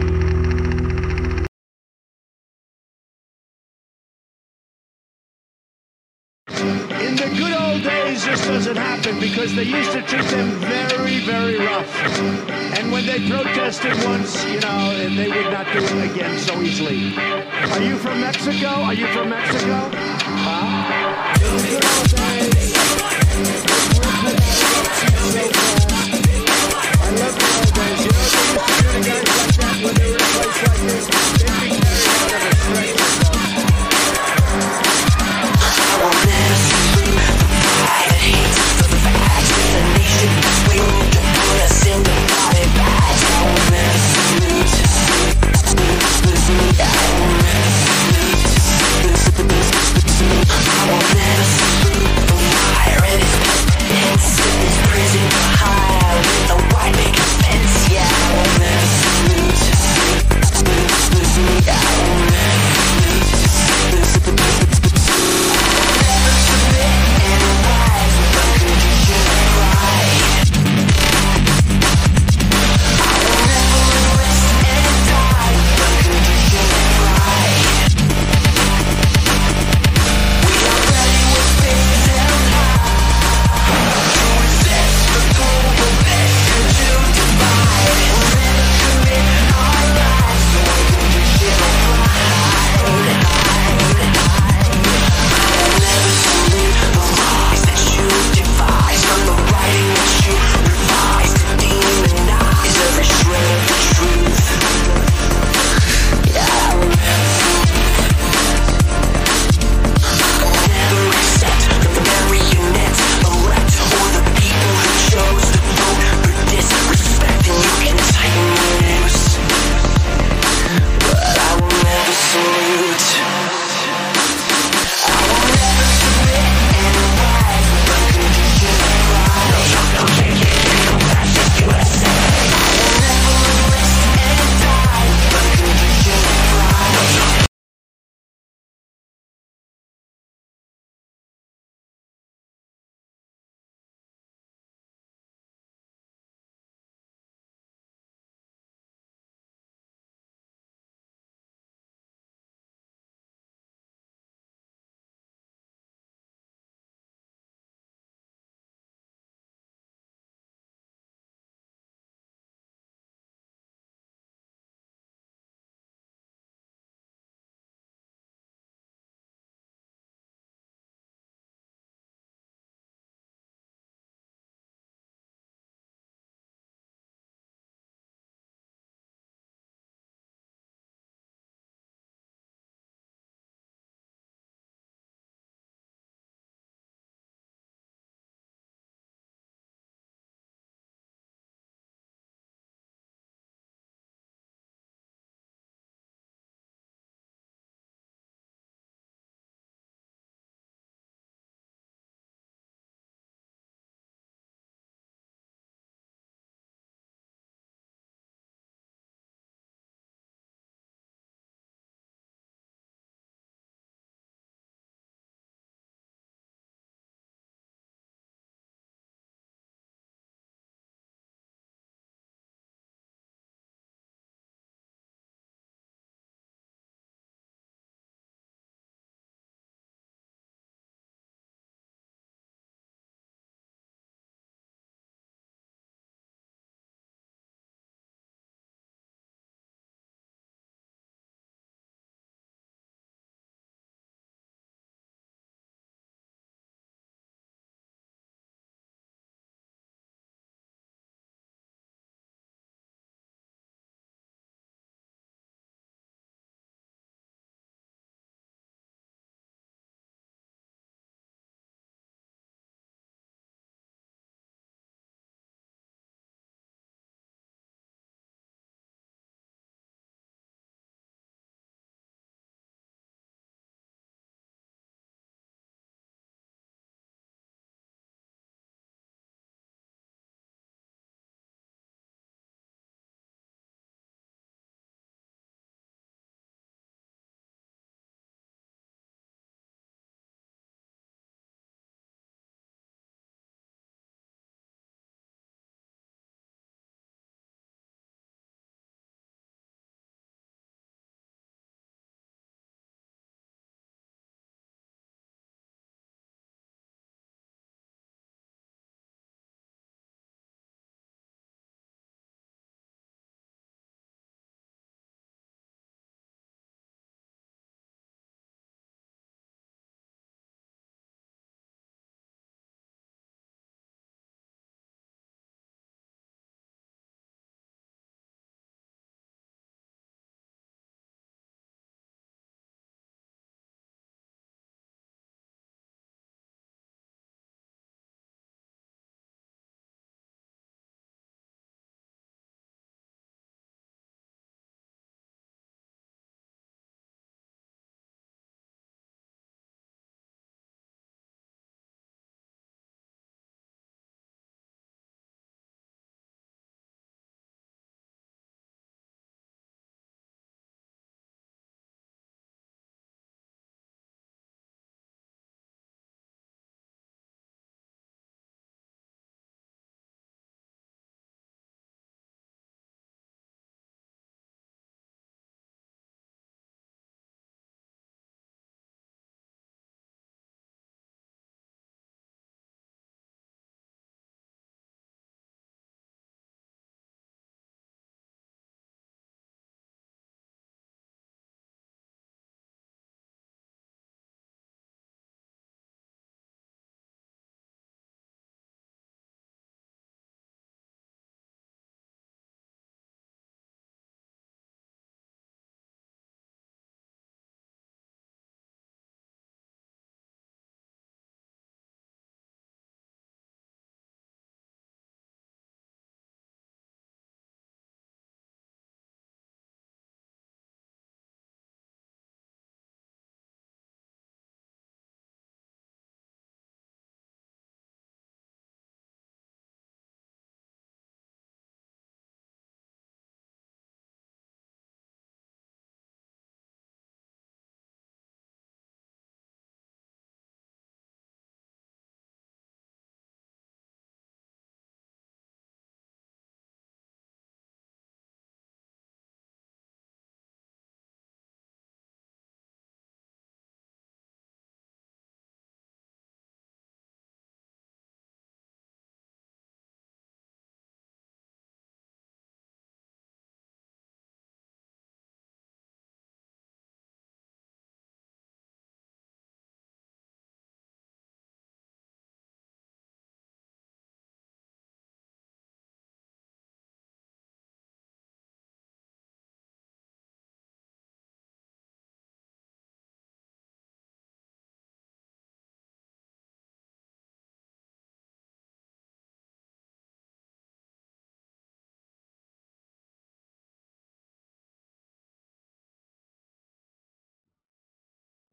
In the good old days, this doesn't happen because they used to treat them very, very rough. And when they protested once, you know, they would not do it again so easily. Are you from Mexico? Are you from Mexico? Huh? Days. You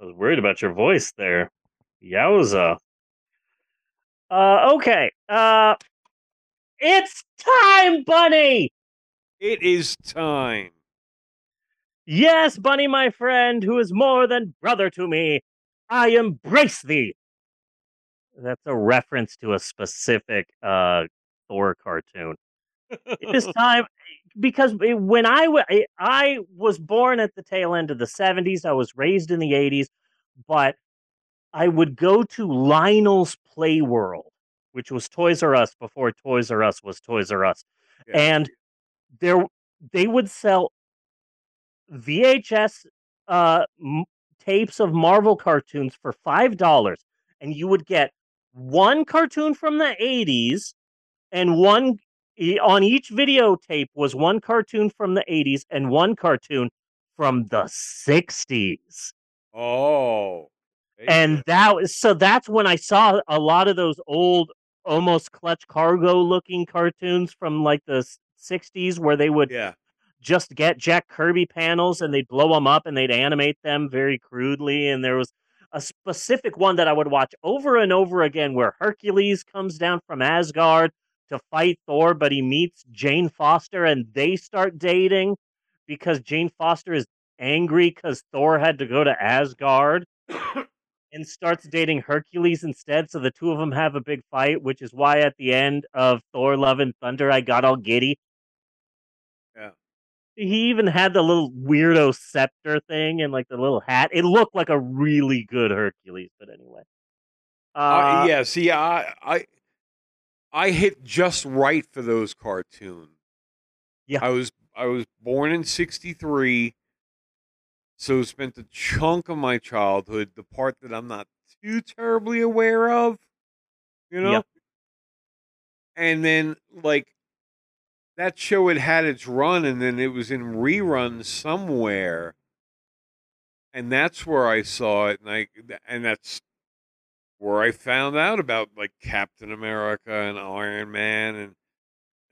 I was worried about your voice there. Yowza. Uh, okay. Uh, it's time, Bunny. It is time. Yes, Bunny, my friend, who is more than brother to me, I embrace thee. That's a reference to a specific uh Thor cartoon. It is time because when I wa- I- I was born at the tail end of the 70s, I was raised in the 80s, but I would go to Lionel's Play World, which was Toys R Us before Toys R Us was Toys R Us. Yeah. And there they would sell VHS uh, m- tapes of Marvel cartoons for five dollars, and you would get one cartoon from the '80s, and one on each videotape was one cartoon from the '80s and one cartoon from the '60s. Oh. And that was so that's when I saw a lot of those old, almost clutch cargo looking cartoons from like the '60s, where they would yeah. just get Jack Kirby panels and they'd blow them up and they'd animate them very crudely. And there was a specific one that I would watch over and over again where Hercules comes down from Asgard to fight Thor, but he meets Jane Foster and they start dating because Jane Foster is angry because Thor had to go to Asgard and starts dating Hercules instead. So the two of them have a big fight, which is why at the end of Thor Love and Thunder, I got all giddy. Yeah. He even had the little weirdo scepter thing and like the little hat. It looked like a really good Hercules, but anyway. Uh, Uh, yeah, see, I, I, I hit just right for those cartoons. Yeah. I was I was born in '63, so spent a chunk of my childhood, the part that I'm not too terribly aware of, you know. Yeah. And then like that show had had its run, and then it was in rerun somewhere, and that's where I saw it, and I and that's where I found out about like Captain America and Iron Man, and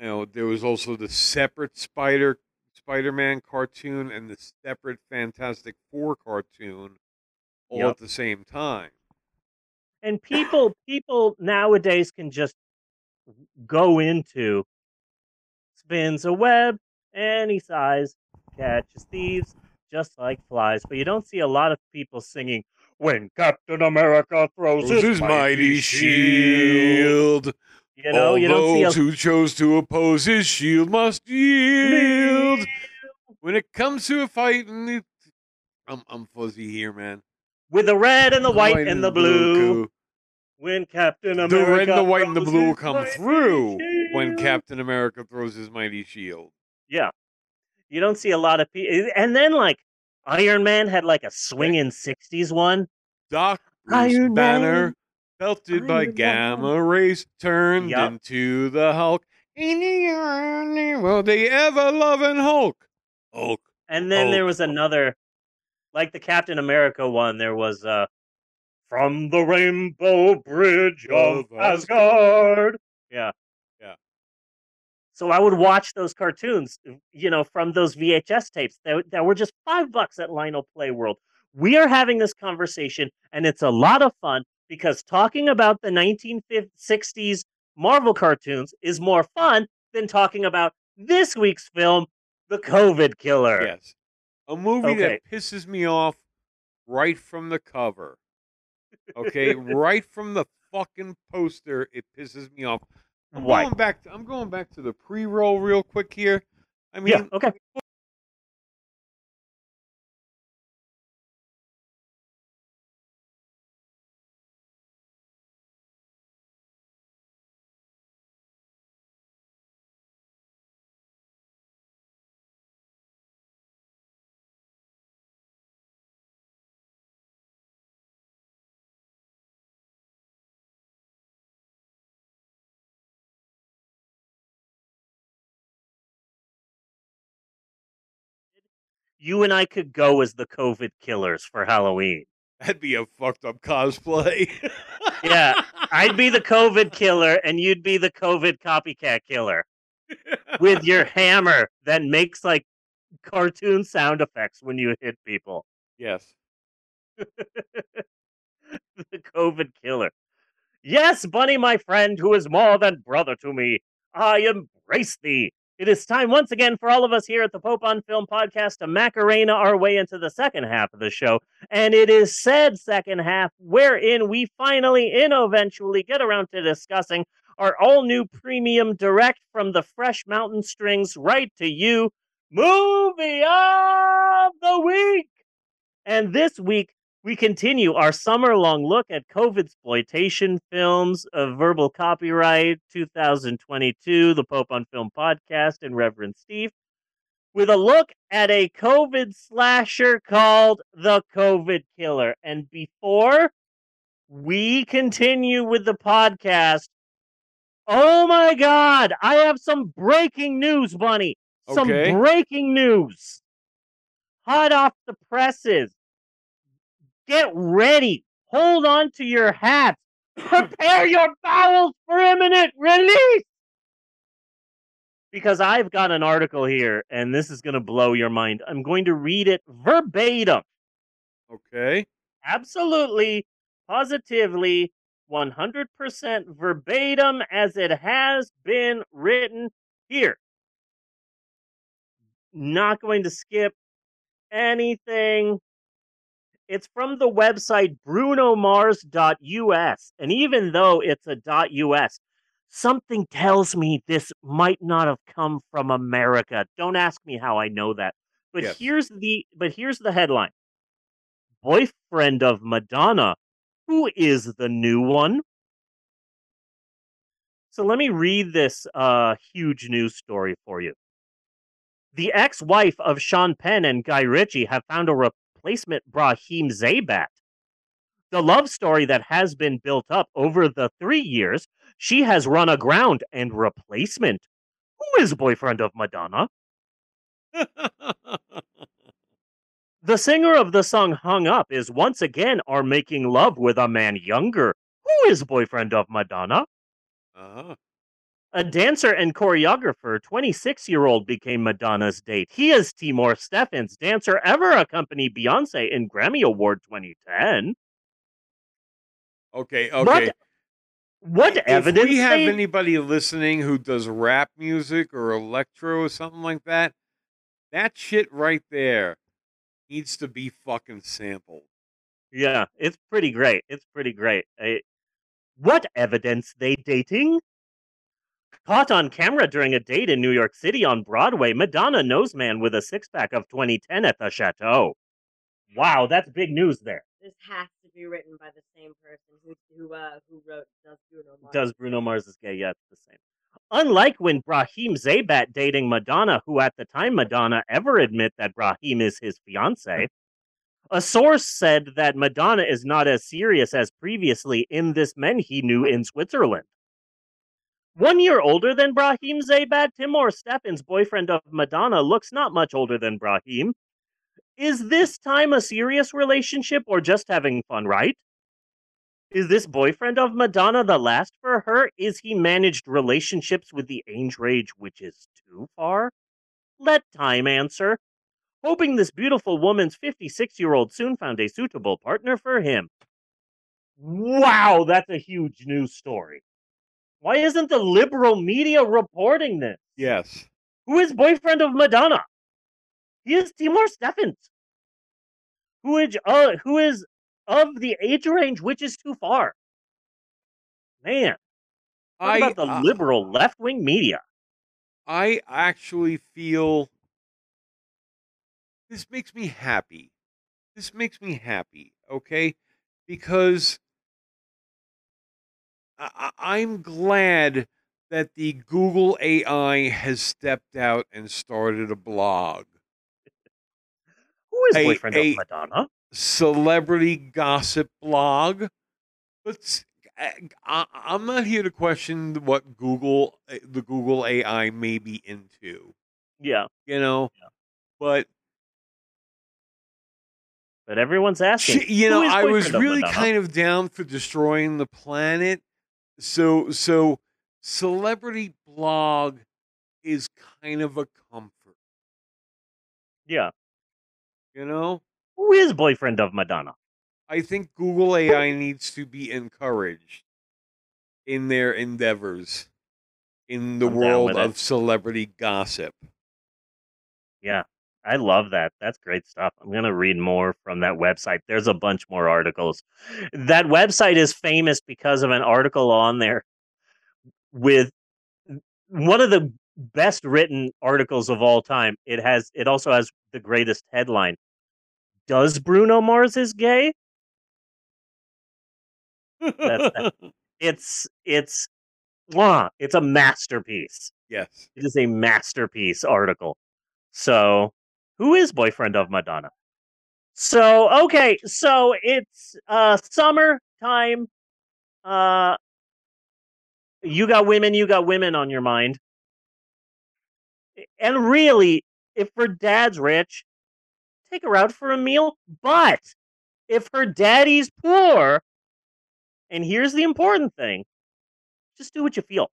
you know there was also the separate Spider Spider-Man cartoon and the separate Fantastic Four cartoon, all Yep. at the same time. and people people nowadays can just go into spins a web any size catches thieves just like flies but you don't see a lot of people singing when captain america throws Throws his, mighty shield you know all you don't a those who chose to oppose his shield must yield. When it comes to a fight, and it, I'm I'm fuzzy here, man. with the red and the white and the blue coup. when captain America, The red and the white and the blue will come through when. Captain America throws his mighty shield. Yeah. You don't see a lot of people. And then, like, Iron Man had like a swinging 60s one. Doc Iron Banner, Man. belted by Man. gamma rays, turned Yup. into the Hulk. In the only world they ever loving Hulk. Hulk. And then Oh. there was another, like the Captain America one, there was uh, From the Rainbow Bridge of Of Asgard. Yeah. Yeah. So I would watch those cartoons, uh, you know, from those VHS tapes that, that were just five bucks at Lionel Play World. We are having this conversation, and it's a lot of fun because talking about the 1960s Marvel cartoons is more fun than talking about this week's film, The COVID Killer. Yes. A movie Okay. that pisses me off right from the cover. Okay, right from the fucking poster, it pisses me off. I'm Why? going back to I'm going back to the pre-roll real quick here. I mean, yeah, okay. You and I could go as the COVID killers for Halloween. that'd be a fucked up cosplay. Yeah, I'd be the COVID killer and you'd be the COVID copycat killer with your hammer that makes like cartoon sound effects when you hit people. yes. the COVID killer. Yes, Bunny, my friend, who is more than brother to me, I embrace thee. It is time once again for all of us here at the Pope on Film podcast to Macarena our way into the second half of the show. And it is said second half wherein we finally and eventually get around to discussing our all new premium direct from the fresh mountain strings right to you movie of the week. And this week, we continue our summer long look at COVID exploitation films of verbal copyright 2022, the Pope on Film podcast, and Reverend Steve, with a look at a COVID slasher called The COVID Killer. And before we continue with the podcast, oh my God, I have some breaking news, Bunny. Some Okay. breaking news. Hot off the presses. Get ready. Hold on to your hats. Prepare your bowels for imminent release. Because I've got an article here, and this is going to blow your mind. I'm going to read it verbatim. Okay. Absolutely, positively, 100% verbatim as it has been written here. Not going to skip anything. It's from the website brunomars.us. And even though it's a .us, something tells me this might not have come from America. Don't ask me how I know that. But Yes. here's the but here's the headline. Boyfriend of Madonna, who is the new one? So let me read this uh, huge news story for you. The ex-wife of Sean Penn and Guy Ritchie have found a replacement Brahim Zaibat. The love story that has been built up over the three years, she has run aground and replacement. Who is boyfriend of Madonna? The singer of the song Hung Up is once again are making love with a man younger. Who is boyfriend of Madonna? uh-huh. A dancer and choreographer, 26 year old, became Madonna's date. He is Timor Steffens, dancer ever accompanied Beyonce in Grammy Award 2010. Okay. Okay. What if evidence? If we have they- anybody listening who does rap music or electro or something like that, that shit right there needs to be fucking sampled. Yeah, it's pretty great. It's pretty great. I- what evidence they dating? Caught on camera during a date in New York City on Broadway, Madonna knows man with a six pack of 2010 at the chateau. Wow, that's big news there. This has to be written by the same person who who uh who wrote Does Bruno Mars. Does Bruno Mars is gay? Yeah, it's the same. Unlike when Brahim Zaibat dating Madonna, who at the time Madonna ever admit that Brahim is his fiance, a source said that Madonna is not as serious as previously in this men he knew in Switzerland. One year older than Brahim Zaibat, Timor Steffens, boyfriend of Madonna, looks not much older than Brahim. Is this time a serious relationship or just having fun, right? Is this boyfriend of Madonna the last for her? Is he managed relationships with the age range which is too far? Let time answer. Hoping this beautiful woman's 56 year old soon found a suitable partner for him. Wow, that's a huge news story. Why isn't the liberal media reporting this? Yes. Who is boyfriend of Madonna? He is Timor Steffens. Who is, uh, who is of the age range which is too far. Man, what I about the uh, liberal left wing media? I actually feel this makes me happy. This makes me happy, okay? Because I, I'm glad that the Google AI has stepped out and started a blog. Who is a- boyfriend a- of Madonna? celebrity gossip blog. But I, am not here to question what Google, uh, the Google AI may be into, Yeah, you know. But but everyone's asking. Sh- you know, I was really kind of down for destroying the planet. So, so celebrity blog is kind of a comfort, Yeah, you know. who is boyfriend of Madonna? I think Google AI needs to be encouraged in their endeavors in the I'm world it. of celebrity gossip. Yeah, I love that. That's great stuff. I'm going to read more from that website. There's a bunch more articles. That website is famous because of an article on there with one of the best written articles of all time. It has it also has the greatest headline. Does Bruno Mars is gay? That's that. It's it's mwah, it's a masterpiece. yes. It is a masterpiece article. So, who is boyfriend of Madonna? So, okay, so it's uh summer time. Uh you got women, you got women on your mind. And really, if her dad's rich, take her out for a meal. But if her daddy's poor, and here's the important thing, just do what you feel.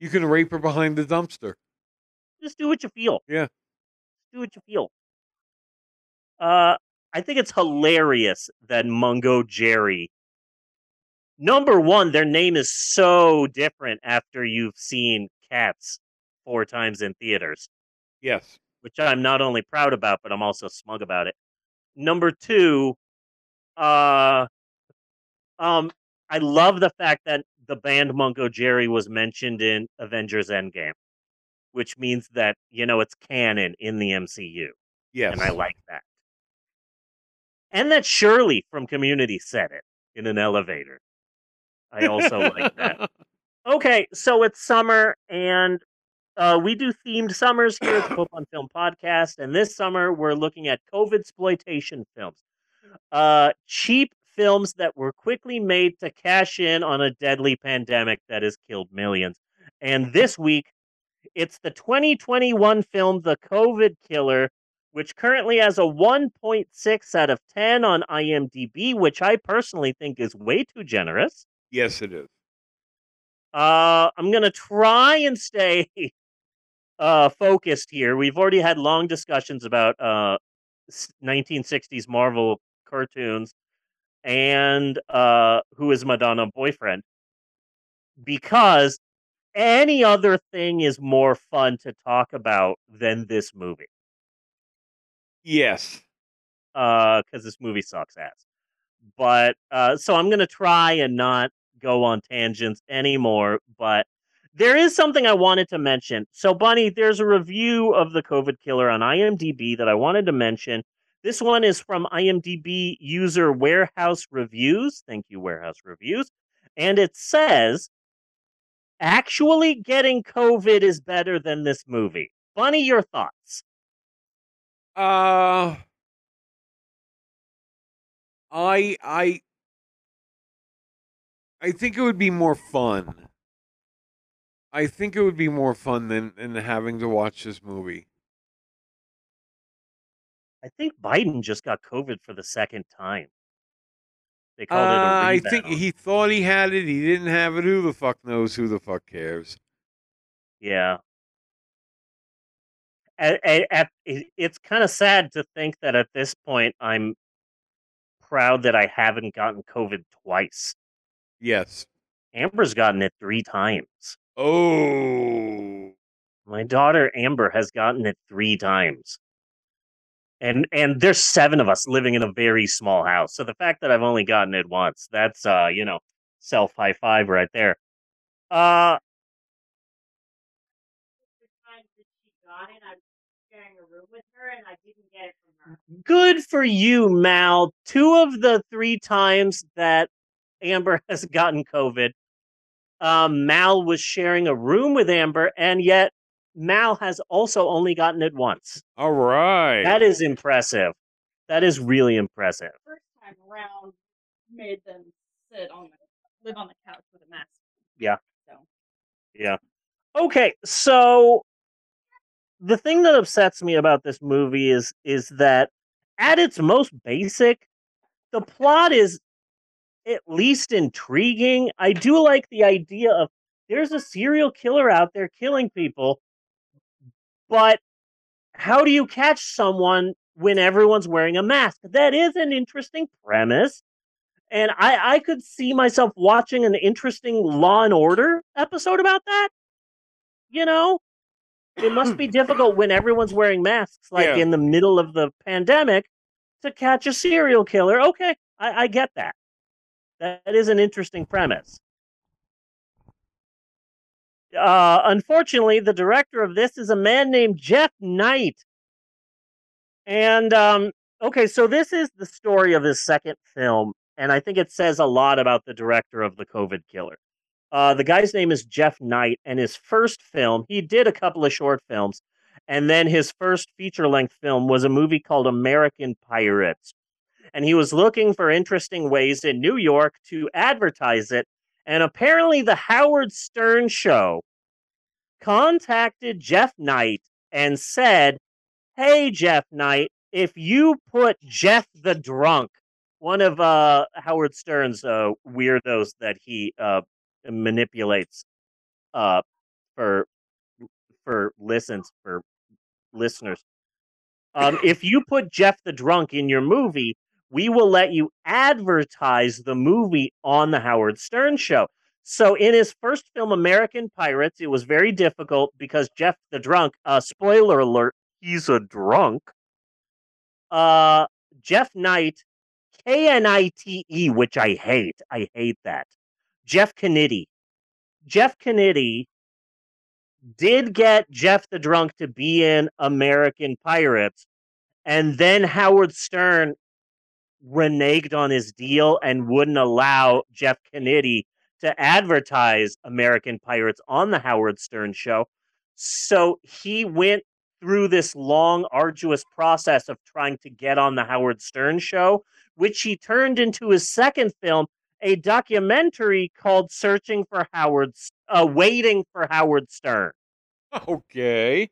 You can rape her behind the dumpster. just do what you feel. Yeah. Do what you feel. Uh, I think it's hilarious that Mungo Jerry. Number one, their name is so different after you've seen Cats four times in theaters, Yes. which I'm not only proud about, but I'm also smug about it. Number two, uh, um, I love the fact that the band Mungo Jerry was mentioned in Avengers Endgame, which means that you know it's canon in the MCU, Yes. and I like that. And that Shirley from Community said it in an elevator. I also like that. Okay, so it's summer, and uh, we do themed summers here at the Pope on Film podcast. And this summer, we're looking at COVID exploitation films, uh, cheap films that were quickly made to cash in on a deadly pandemic that has killed millions. And this week, it's the 2021 film The COVID Killer, which currently has a 1.6 out of 10 on IMDb, which I personally think is way too generous. yes, it is. Uh, I'm gonna try and stay uh, focused here. We've already had long discussions about uh, 1960s Marvel cartoons and uh, who is Madonna boyfriend because any other thing is more fun to talk about than this movie Yes. because this movie sucks ass. But uh, so I'm gonna try and not go on tangents anymore. But there is something I wanted to mention. So, Bunny, there's a review of the COVID killer on IMDb that I wanted to mention. This one is from IMDb user Warehouse Reviews. Thank you, Warehouse Reviews. And it says, actually getting COVID is better than this movie. Bunny, your thoughts? Uh I I I think it would be more fun. I think it would be more fun than than having to watch this movie. I think Biden just got COVID for the second time. They Uh, called it a I think he thought he had it. He didn't have it. Who the fuck knows? Who the fuck cares? Yeah. At, at, at, it's kind of sad to think that at this point I'm proud that I haven't gotten COVID twice. Yes. Amber's gotten it three times. Oh. My daughter Amber has gotten it three times. And and there's seven of us living in a very small house. So the fact that I've only gotten it once, that's uh, you know, self high five right there. Uh and I didn't get it from her. good for you, Mal. Two of the three times that Amber has gotten COVID, um, Mal was sharing a room with Amber, and yet Mal has also only gotten it once. All right. That is impressive. That is really impressive. First time around, made them sit on the live on the couch with a mask. Yeah. So Yeah. Okay, so the thing that upsets me about this movie is is that at its most basic, the plot is at least intriguing. I do like the idea of there's a serial killer out there killing people, but how do you catch someone when everyone's wearing a mask? That is an interesting premise. And I, I could see myself watching an interesting Law and Order episode about that. You know, it must be difficult when everyone's wearing masks, like Yeah. in the middle of the pandemic, to catch a serial killer. Okay, I, I get that. That is an interesting premise. Uh, unfortunately, the director of this is a man named Jeff Knite. And um, okay, so this is the story of his second film, and I think it says a lot about the director of the COVID Killer. Uh, the guy's name is Jeff Knite, and his first film, he did a couple of short films, and then his first feature length film was a movie called American Pirates. And he was looking for interesting ways in New York to advertise it. And apparently, the Howard Stern show contacted Jeff Knite and said, Hey, Jeff Knite, if you put Jeff the Drunk, one of uh, Howard Stern's uh, weirdos that he uh, manipulates uh, for for listens for listeners. Um, if you put Jeff the Drunk in your movie, we will let you advertise the movie on the Howard Stern show. So in his first film, American Pirates, it was very difficult because Jeff the Drunk, uh, spoiler alert, he's a drunk. Uh, Jeff Knite, K N I T E, which I hate. I hate that. Jeff Kennedy. Jeff Kennedy did get Jeff the Drunk to be in American Pirates, and then Howard Stern reneged on his deal and wouldn't allow Jeff Kennedy to advertise American Pirates on the Howard Stern show. So he went through this long, arduous process of trying to get on the Howard Stern show, which he turned into his second film, a documentary called Searching for Howard, uh, Waiting for Howard Stern. Okay.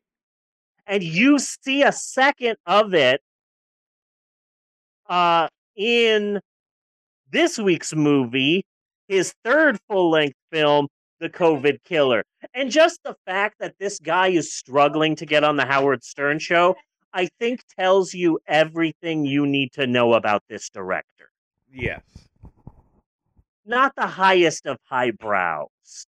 And you see a second of it uh, in this week's movie, his third full length film, The COVID Killer. And just the fact that this guy is struggling to get on the Howard Stern show, I think tells you everything you need to know about this director. Yes. Not the highest of highbrows,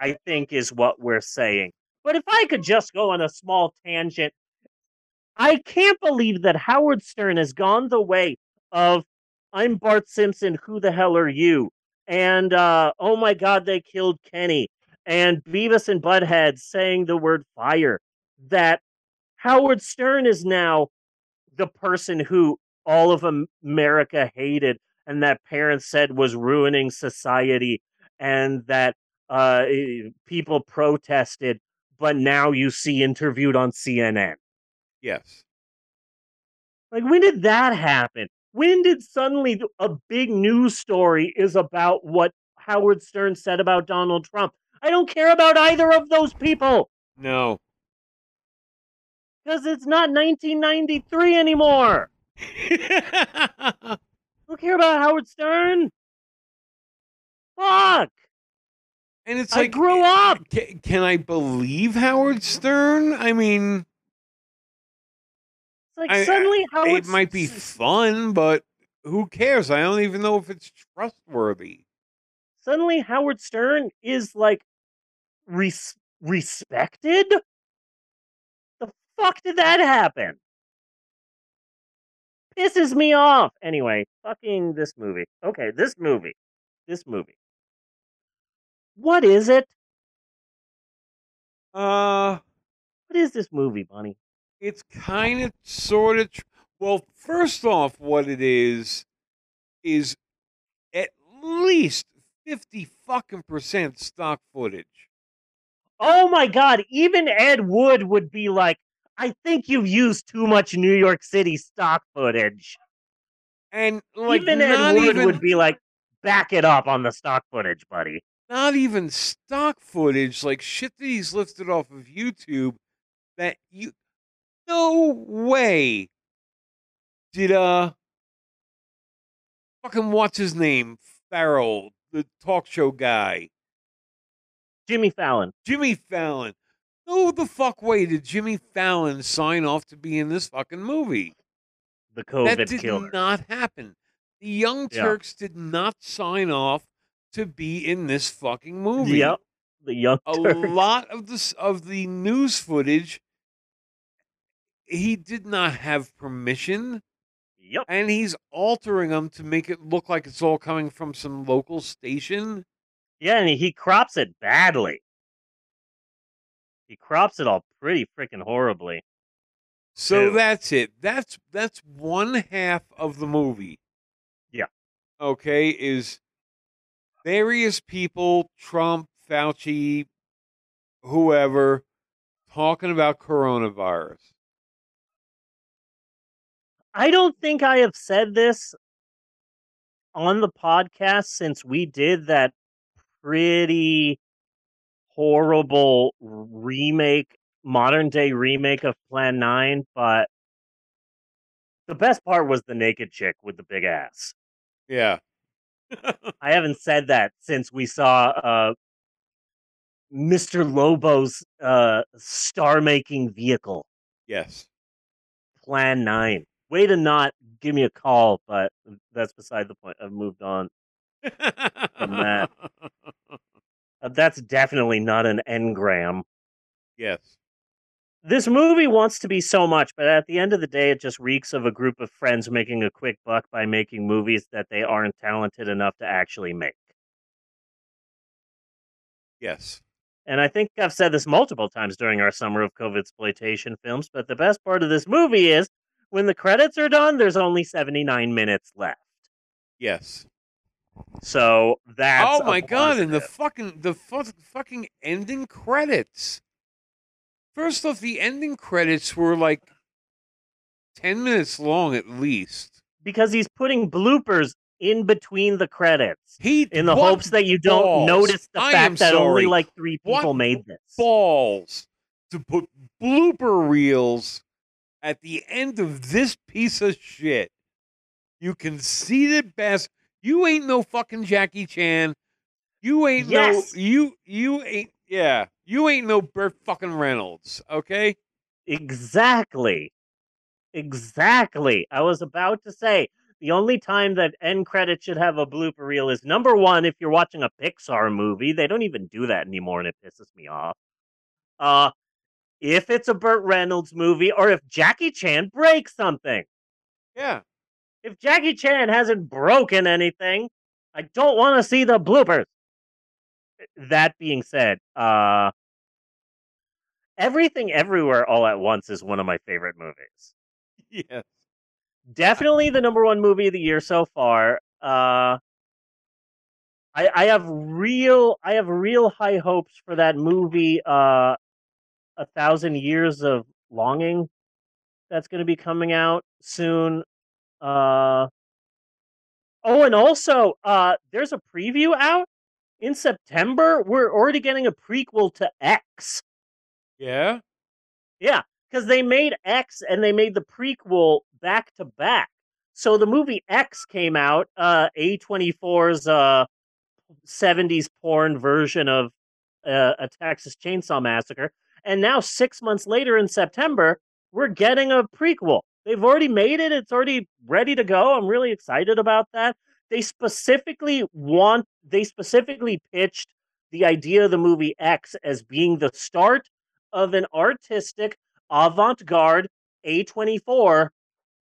I think is what we're saying. But if I could just go on a small tangent, I can't believe that Howard Stern has gone the way of I'm Bart Simpson, who the hell are you? And uh, oh my God, they killed Kenny. And Beavis and Butthead saying the word fire. That Howard Stern is now the person who all of America hated and that parents said was ruining society and that uh, people protested, but now you see interviewed on CNN. yes. Like, when did that happen? When did suddenly a big news story is about what Howard Stern said about Donald Trump? I don't care about either of those people No. because it's not 1993 anymore. Don't care about Howard Stern. Fuck. and it's like, I like grew eh, up. Can, can I believe Howard Stern? I mean, It's like I- suddenly Howard. it might be fun, but who cares? I don't even know if it's trustworthy. suddenly Howard Stern is like res- respected. The fuck did that happen? Pisses me off. Anyway, fucking this movie. Okay, this movie. This movie. What is it? Uh, What is this movie, Bunny? it's kind of sort of tr- well first off what it is is at least 50 fucking percent stock footage Oh my god, even Ed Wood would be like, I think you've used too much New York City stock footage. and like even Ed Wood even would be like, back it up on the stock footage, buddy. not even stock footage like shit that he's lifted off of youtube that you no way did uh fucking what's his name farrell the talk show guy Jimmy Fallon. Jimmy Fallon. No the fuck way did Jimmy Fallon sign off to be in this fucking movie? the COVID that did killer. not happen. The Young Yeah. Turks did not sign off to be in this fucking movie. Yep, the young a Turks. lot of this of the news footage he did not have permission Yep. and he's altering them to make it look like it's all coming from some local station Yeah, and he crops it badly. He crops it all pretty freaking horribly. so Ew. that's it that's that's one half of the movie Yeah. okay is various people trump fauci whoever talking about coronavirus I don't think I have said this on the podcast since we did that pretty horrible remake, modern day remake of Plan 9, but the best part was the naked chick with the big ass. yeah I haven't said that since we saw uh, Mr. Lobo's uh, star making vehicle, yes Plan 9. Way to not give me a call, but that's beside the point. I've moved on. From that. Uh, that's definitely not an engram. yes This movie wants to be so much, but at the end of the day, it just reeks of a group of friends making a quick buck by making movies that they aren't talented enough to actually make. yes And I think I've said this multiple times during our summer of COVID exploitation films, but the best part of this movie is when the credits are done, there's only 79 minutes left. yes So that's oh my god! And the fucking the fu- fucking ending credits. First off, the ending credits were like ten minutes long at least. because he's putting bloopers in between the credits He in the hopes that you don't balls. notice the I fact that only like three What people made this. balls to put blooper reels at the end of this piece of shit. You conceited best. You ain't no fucking Jackie Chan. You ain't Yes. no you you ain't yeah. You ain't no Burt fucking Reynolds, okay? Exactly. Exactly. I was about to say the only time that end credits should have a blooper reel is number one, if you're watching a Pixar movie. They don't even do that anymore and it pisses me off. Uh if it's a Burt Reynolds movie or if Jackie Chan breaks something. Yeah. If Jackie Chan hasn't broken anything, I don't want to see the bloopers. That being said, uh Everything Everywhere All at Once is one of my favorite movies. Yes. Definitely the number one movie of the year so far. Uh I I have real I have real high hopes for that movie uh A Thousand Years of Longing that's going to be coming out soon. Uh Oh, and also uh there's a preview out in September. We're already getting a prequel to X. Yeah. Yeah, because they made X and they made the prequel back to back. So the movie X came out, uh, A24's uh, 70s porn version of uh, a Texas Chainsaw Massacre. And now, six months later in September, we're getting a prequel. They've already made it, it's already ready to go. I'm really excited about that. They specifically want, they specifically pitched the idea of the movie X as being the start of an artistic avant garde A24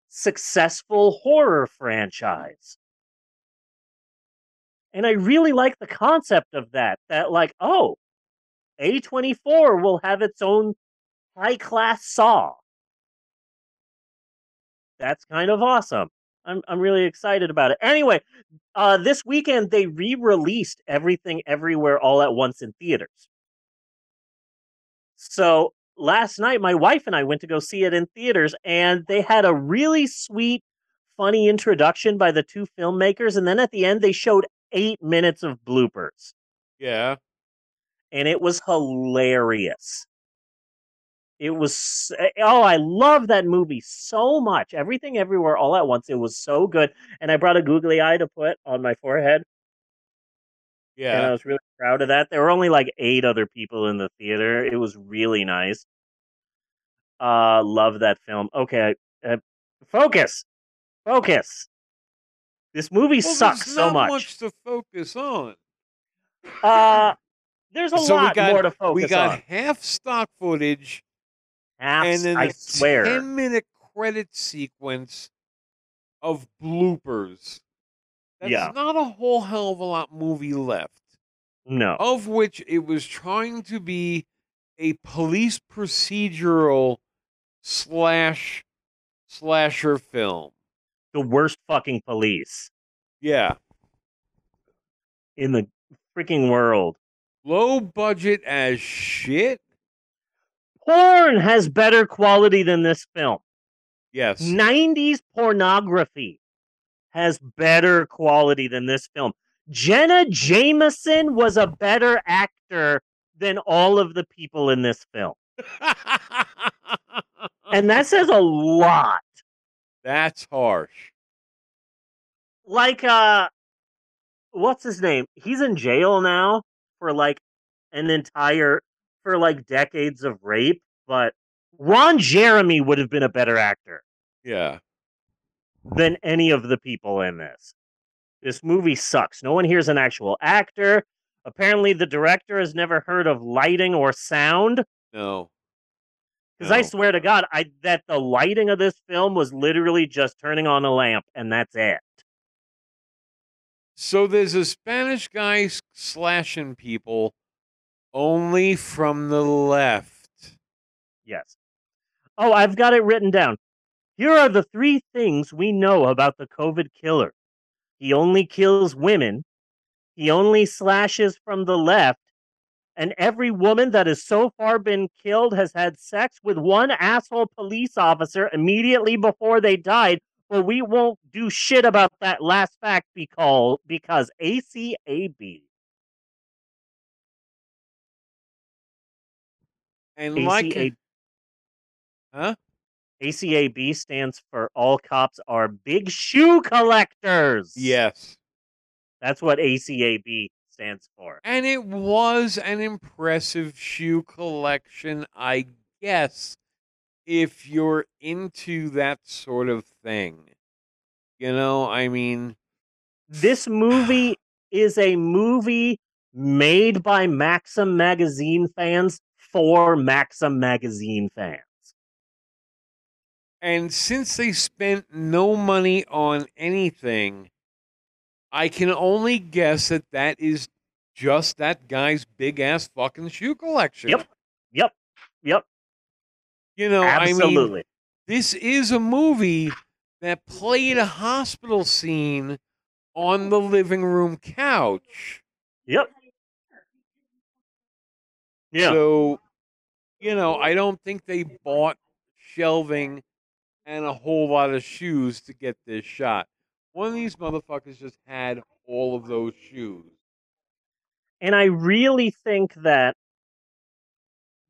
successful horror franchise. And I really like the concept of that. That, like, oh, A24 will have its own high class saw. That's kind of awesome. I'm, I'm really excited about it. Anyway, uh, this weekend they re released Everything Everywhere All at Once in theaters. So last night, my wife and I went to go see it in theaters, and they had a really sweet, funny introduction by the two filmmakers. And then at the end, they showed eight minutes of bloopers, Yeah. and it was hilarious. It was, oh, I love that movie so much. Everything Everywhere All at Once. It was so good. And I brought a googly eye to put on my forehead. Yeah, and I was really proud of that. There were only like eight other people in the theater. It was really nice. Uh, love that film. Okay, uh, focus. Focus. This movie Well, sucks so not much. to focus on. Uh, there's a So lot got- more to focus we got on. half stock footage And then I a swear. 10 minute credit sequence of bloopers. That's Yeah. not a whole hell of a lot movie left. No. Of which it was trying to be a police procedural slash slasher film. The worst fucking police Yeah. in the freaking world. Low budget as shit. Porn has better quality than this film. Yes. 90s pornography has better quality than this film. Jenna Jameson was a better actor than all of the people in this film. And that says a lot. That's harsh. Like uh what's his name? He's in jail now for like an entire for like decades of rape, but Ron Jeremy would have been a better actor. Yeah. than any of the people in this. This movie sucks. No one here's an actual actor. Apparently, the director has never heard of lighting or sound. No. Because I swear to God, I that the lighting of this film was literally just turning on a lamp, and that's it. So there's a Spanish guy slashing people only from the left. Yes. Oh, I've got it written down. Here are the three things we know about the COVID killer. He only kills women. He only slashes from the left. And every woman that has so far been killed has had sex with one asshole police officer immediately before they died. But we won't do shit about that last fact because, because ACAB. And like uh Huh? ACAB stands for All Cops Are Big Shoe Collectors. Yes. That's what ACAB stands for. And it was an impressive shoe collection, I guess, if you're into that sort of thing. You know, I mean, This movie is a movie made by Maxim magazine fans for Maxim magazine fans. and since they spent no money on anything, I can only guess that that is just that guy's big ass fucking shoe collection. Yep. Yep. Yep. You know, I mean, this is a movie that played a hospital scene on the living room couch. Yep. Yeah. So, you know, I don't think they bought shelving and a whole lot of shoes to get this shot. One of these motherfuckers just had all of those shoes. And I really think that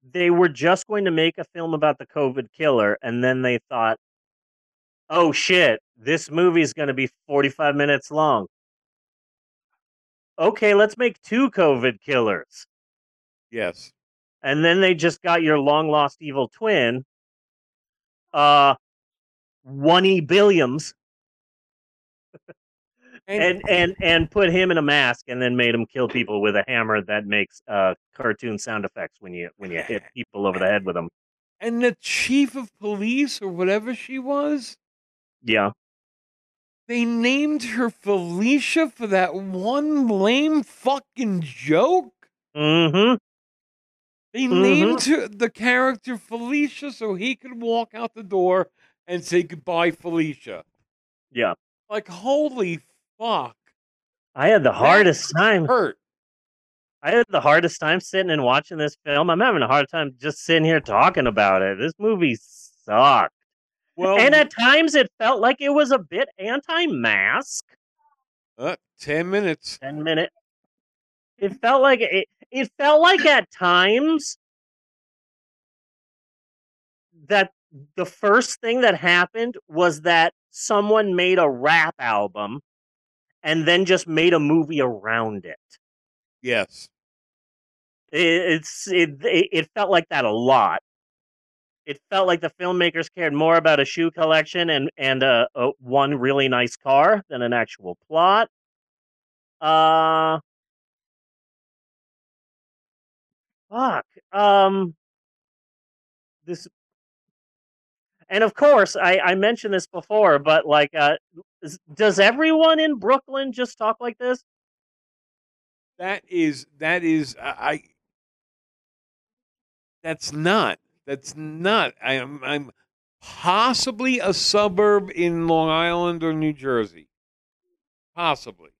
they were just going to make a film about the COVID killer, and then they thought, oh shit, this movie's going to be 45 minutes long. Okay, let's make two COVID killers. Yes. And then they just got your long lost evil twin, uh, one E. Billiams, and and and put him in a mask, and then made him kill people with a hammer that makes uh cartoon sound effects when you when you hit people over the head with them. and the chief of police or whatever she was, Yeah, they named her Felicia for that one lame fucking joke. mm-hmm. They Mhm. named the character Felicia so he could walk out the door and say goodbye, Felicia. Yeah. Like, holy fuck. I had the hardest time. Hurt. I had the hardest time sitting and watching this film. I'm having a hard time just sitting here talking about it. This movie sucked. Well, and at times it felt like it was a bit anti-mask. uh, 10 minutes. 10 minute. It felt like it, it felt like at times that the first thing that happened was that someone made a rap album and then just made a movie around it. Yes. It, it's it, it felt like that a lot. It felt like the filmmakers cared more about a shoe collection and and uh, uh, one really nice car than an actual plot. Uh, fuck. Um, this, and of course, I I mentioned this before, but like, uh, does everyone in Brooklyn just talk like this? That is that is I. That's not. That's not. I am. I'm possibly a suburb in Long Island or New Jersey. Possibly.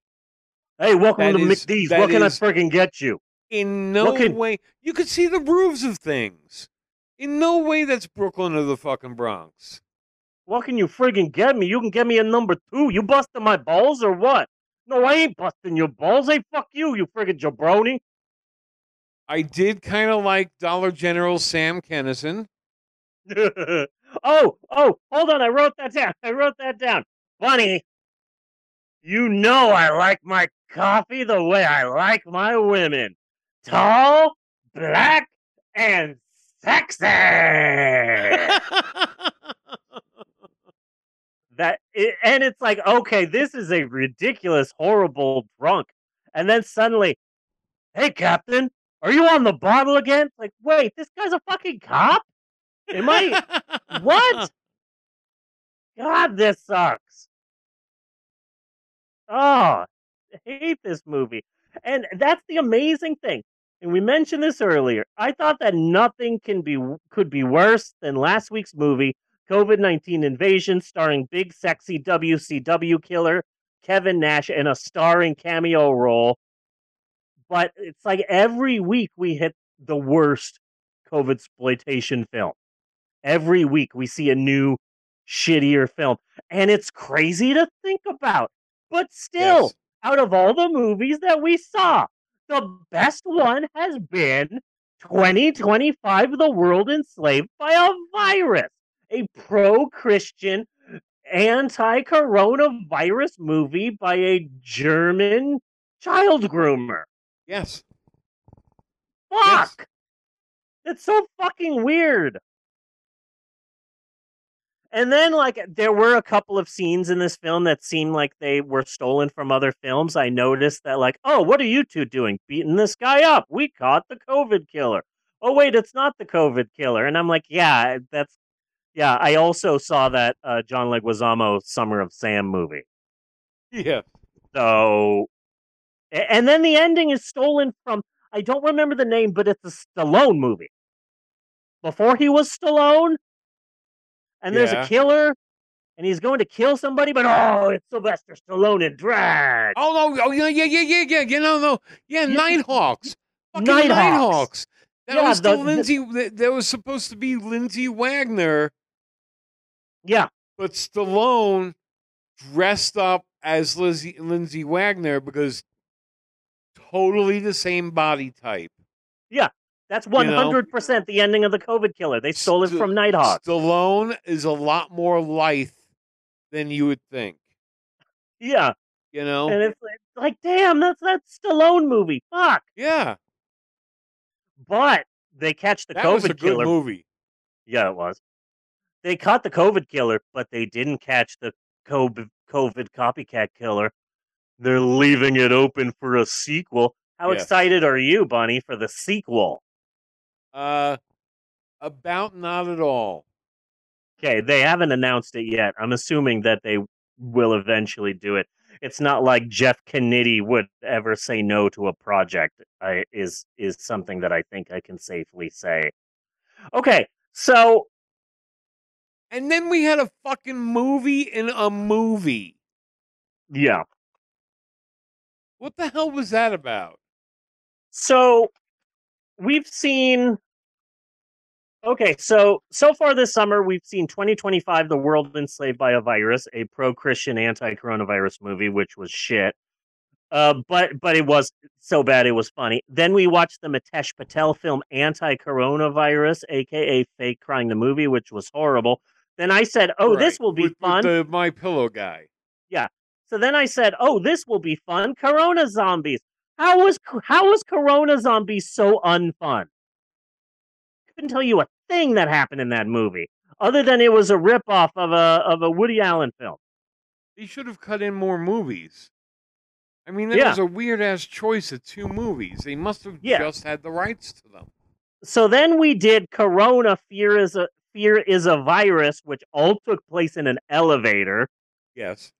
Hey, welcome That to is- McDee's. What can is- I friggin' get you? In no way. You could see the roofs of things. In no way that's Brooklyn or the fucking Bronx. What can you friggin' get me? You can get me a number two. You busting my balls or what? No, I ain't busting your balls. Hey, fuck you, you friggin' jabroni. I did kind of like Dollar General Sam Kinison. oh, oh, hold on. I wrote that down. I wrote that down. Bunny, you know I like my coffee the way I like my women tall, black, and sexy. that i and it's like okay this is a ridiculous horrible drunk. And then suddenly hey captain are you on the bottle again? Like wait this guy's a fucking cop? Am i what? God this sucks. Oh I hate this movie. And that's the amazing thing and we mentioned this earlier i thought that nothing can be could be worse than last week's movie COVID 19 Invasion, starring big sexy WCW killer Kevin Nash in a starring cameo role. But it's like every week we hit the worst COVID exploitation film. Every week we see a new, shittier film. And it's crazy to think about. But still, Yes. out of all the movies that we saw, the best one has been 2025 The World Enslaved by a Virus, a pro Christian, anti coronavirus movie by a German child groomer. yes. Fuck! It's so fucking weird. And then, like, there were a couple of scenes in this film that seemed like they were stolen from other films. I noticed that, like, oh, what are you two doing? Beating this guy up. We caught the COVID killer. Oh, wait, it's not the COVID killer. And I'm like, yeah, that's, yeah. I also saw that uh, John Leguizamo Summer of Sam movie. Yeah. So, and then the ending is stolen from, I don't remember the name, but it's a Stallone movie. Before he was Stallone, and there's Yeah. a killer, and he's going to kill somebody, but oh, it's Sylvester Stallone in drag. Oh no! Oh yeah, yeah, yeah, yeah, yeah. You know, no, yeah, Yeah. Nighthawks. Fucking Nighthawks. Nighthawks. That Yeah, was the, the- the- Lindsay. that, that was supposed to be Lindsay Wagner, Yeah, but Stallone dressed up as Lizzie, Lindsay Wagner because totally the same body type. That's 100% the ending of the COVID killer. They stole it from Nighthawk. Stallone is a lot more lithe than you would think. Yeah, You know? and it's like, like, damn, that's that Stallone movie. Fuck. yeah, But they catch the that COVID was a good killer. movie. Yeah, it was. They caught the COVID killer, but they didn't catch the COVID COVID copycat killer. They're leaving it open for a sequel. How Yes. excited are you, Bunny, for the sequel? Uh, about not at all. Okay, they haven't announced it yet. I'm assuming that they will eventually do it. It's not like Jeff Kennedy would ever say no to a project. I, is is something that I think I can safely say. Okay, so And then we had a fucking movie in a movie. yeah, What the hell was that about? So we've seen Okay, so so far this summer we've seen 2025 The World Enslaved by a Virus, a pro-Christian anti-coronavirus movie which was shit. Uh but but it was so bad it was funny. Then we watched the Mitesh Patel film Anti-Coronavirus aka Fake Crying the Movie which was horrible. Then I said, "Oh, this will be with- with fun." the My Pillow guy. Yeah. So then I said, "Oh, this will be fun. Corona zombies. How was how was Corona Zombie so unfun? Couldn't tell you a thing that happened in that movie, other than it was a ripoff of a of a Woody Allen film. They should have cut in more movies. I mean, that Yeah. was a weird ass choice of two movies. They must have Yeah. just had the rights to them. So then we did Corona Fear is a Fear is a virus, which all took place in an elevator, Yes.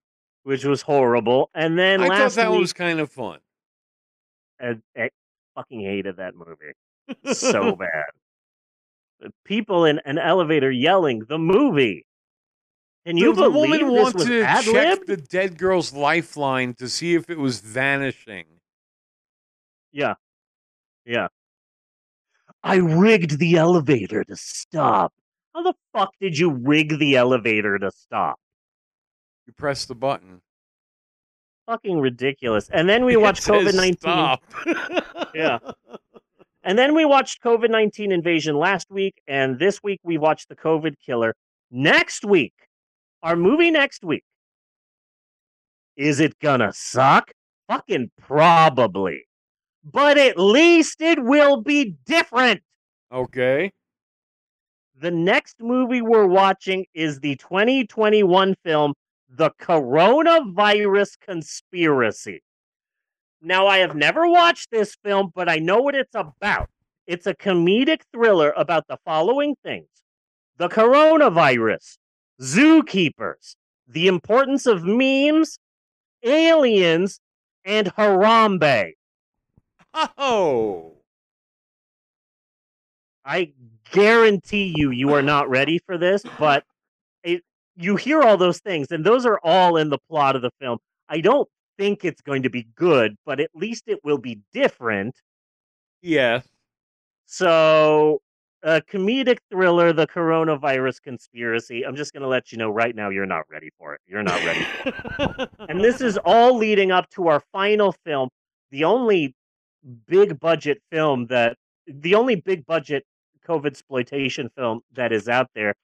which was horrible. And then I thought that week, was kind of fun. I, I eh, fucking hated that movie so bad. The People in an elevator yelling the movie. Can you the, woman this wanted was to check the dead girl's lifeline to see if it was vanishing. Yeah, yeah. I rigged the elevator to stop. How the fuck did you rig the elevator to stop? You press the button. Fucking ridiculous. And then we watched COVID nineteen. Yeah. And then we watched COVID 19 Invasion last week, and this week we watched The COVID Killer. Next week, our movie next week. Is it gonna suck? Fucking probably. But at least it will be different. Okay. The next movie we're watching is the 2021 film, The Coronavirus Conspiracy. Now, I have never watched this film, but I know what it's about. It's a comedic thriller about the following things the coronavirus, zookeepers, the importance of memes, aliens, and Harambe. Oh. I guarantee you, you are not ready for this, but you hear all those things, and those are all in the plot of the film. I don't think it's going to be good, but at least it will be different. Yeah. So, a comedic thriller, The Coronavirus Conspiracy. I'm just going to let you know right now, you're not ready for it. You're not ready for it. and this is all leading up to our final film, the only big budget film that, the only big budget COVID exploitation film that is out there,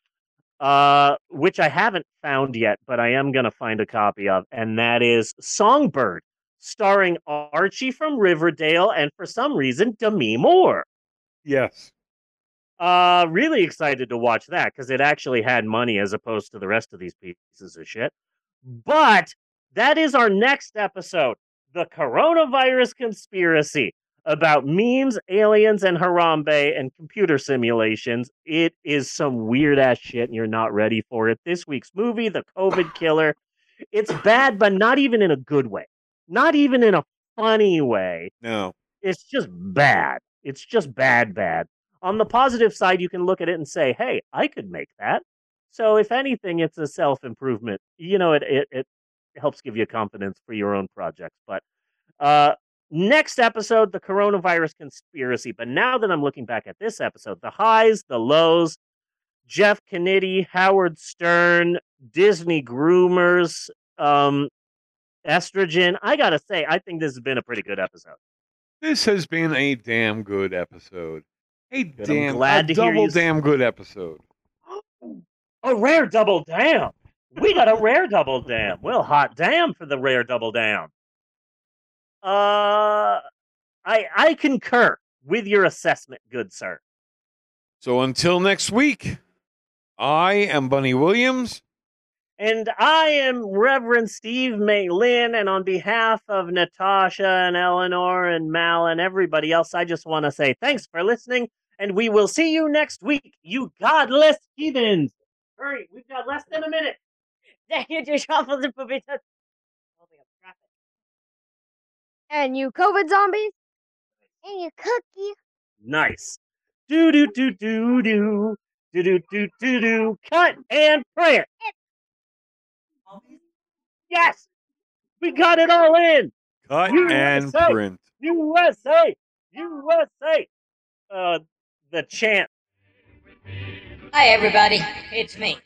uh, which I haven't found yet, but I am going to find a copy of, and that is Songbird, starring Archie from Riverdale and for some reason Demi Moore. yes. Uh, really excited to watch that because it actually had money as opposed to the rest of these pieces of shit. But that is our next episode the coronavirus conspiracy about memes, aliens, and Harambe and computer simulations. It is some weird ass shit, and you're not ready for it. This week's movie, The COVID Killer, it's bad, but not even in a good way, not even in a funny way No. it's just bad. It's just bad, bad. On the positive side, you can look at it and say, "Hey, I could make that." So, if anything, it's a self improvement. You know, it, it it helps give you confidence for your own projects. But uh, next episode, the coronavirus conspiracy. But now that I'm looking back at this episode, the highs, the lows, Jeff Kennedy, Howard Stern, Disney groomers, um, estrogen. I gotta say, I think this has been a pretty good episode. This has been a damn good episode. A Good, damn glad a to double damn good episode. A rare double damn. We got a rare double damn. Well, hot damn for the rare double down. Uh, I I concur with your assessment, good sir. So until next week, I am Bunny Williams. And I am Reverend Steve Maylin, and on behalf of Natasha and Eleanor and Mal and everybody else, I just want to say thanks for listening, and we will see you next week, you godless heathens. Hurry, we've got less than a minute. Thank you just shuffled the puppy. And you COVID zombies? And you cookie? Nice. Do do do do do do do do do do. Cut and print. Yes, we got it all in. Cut USA! and print. USA, USA. Uh, the chant. Hi, everybody. It's me,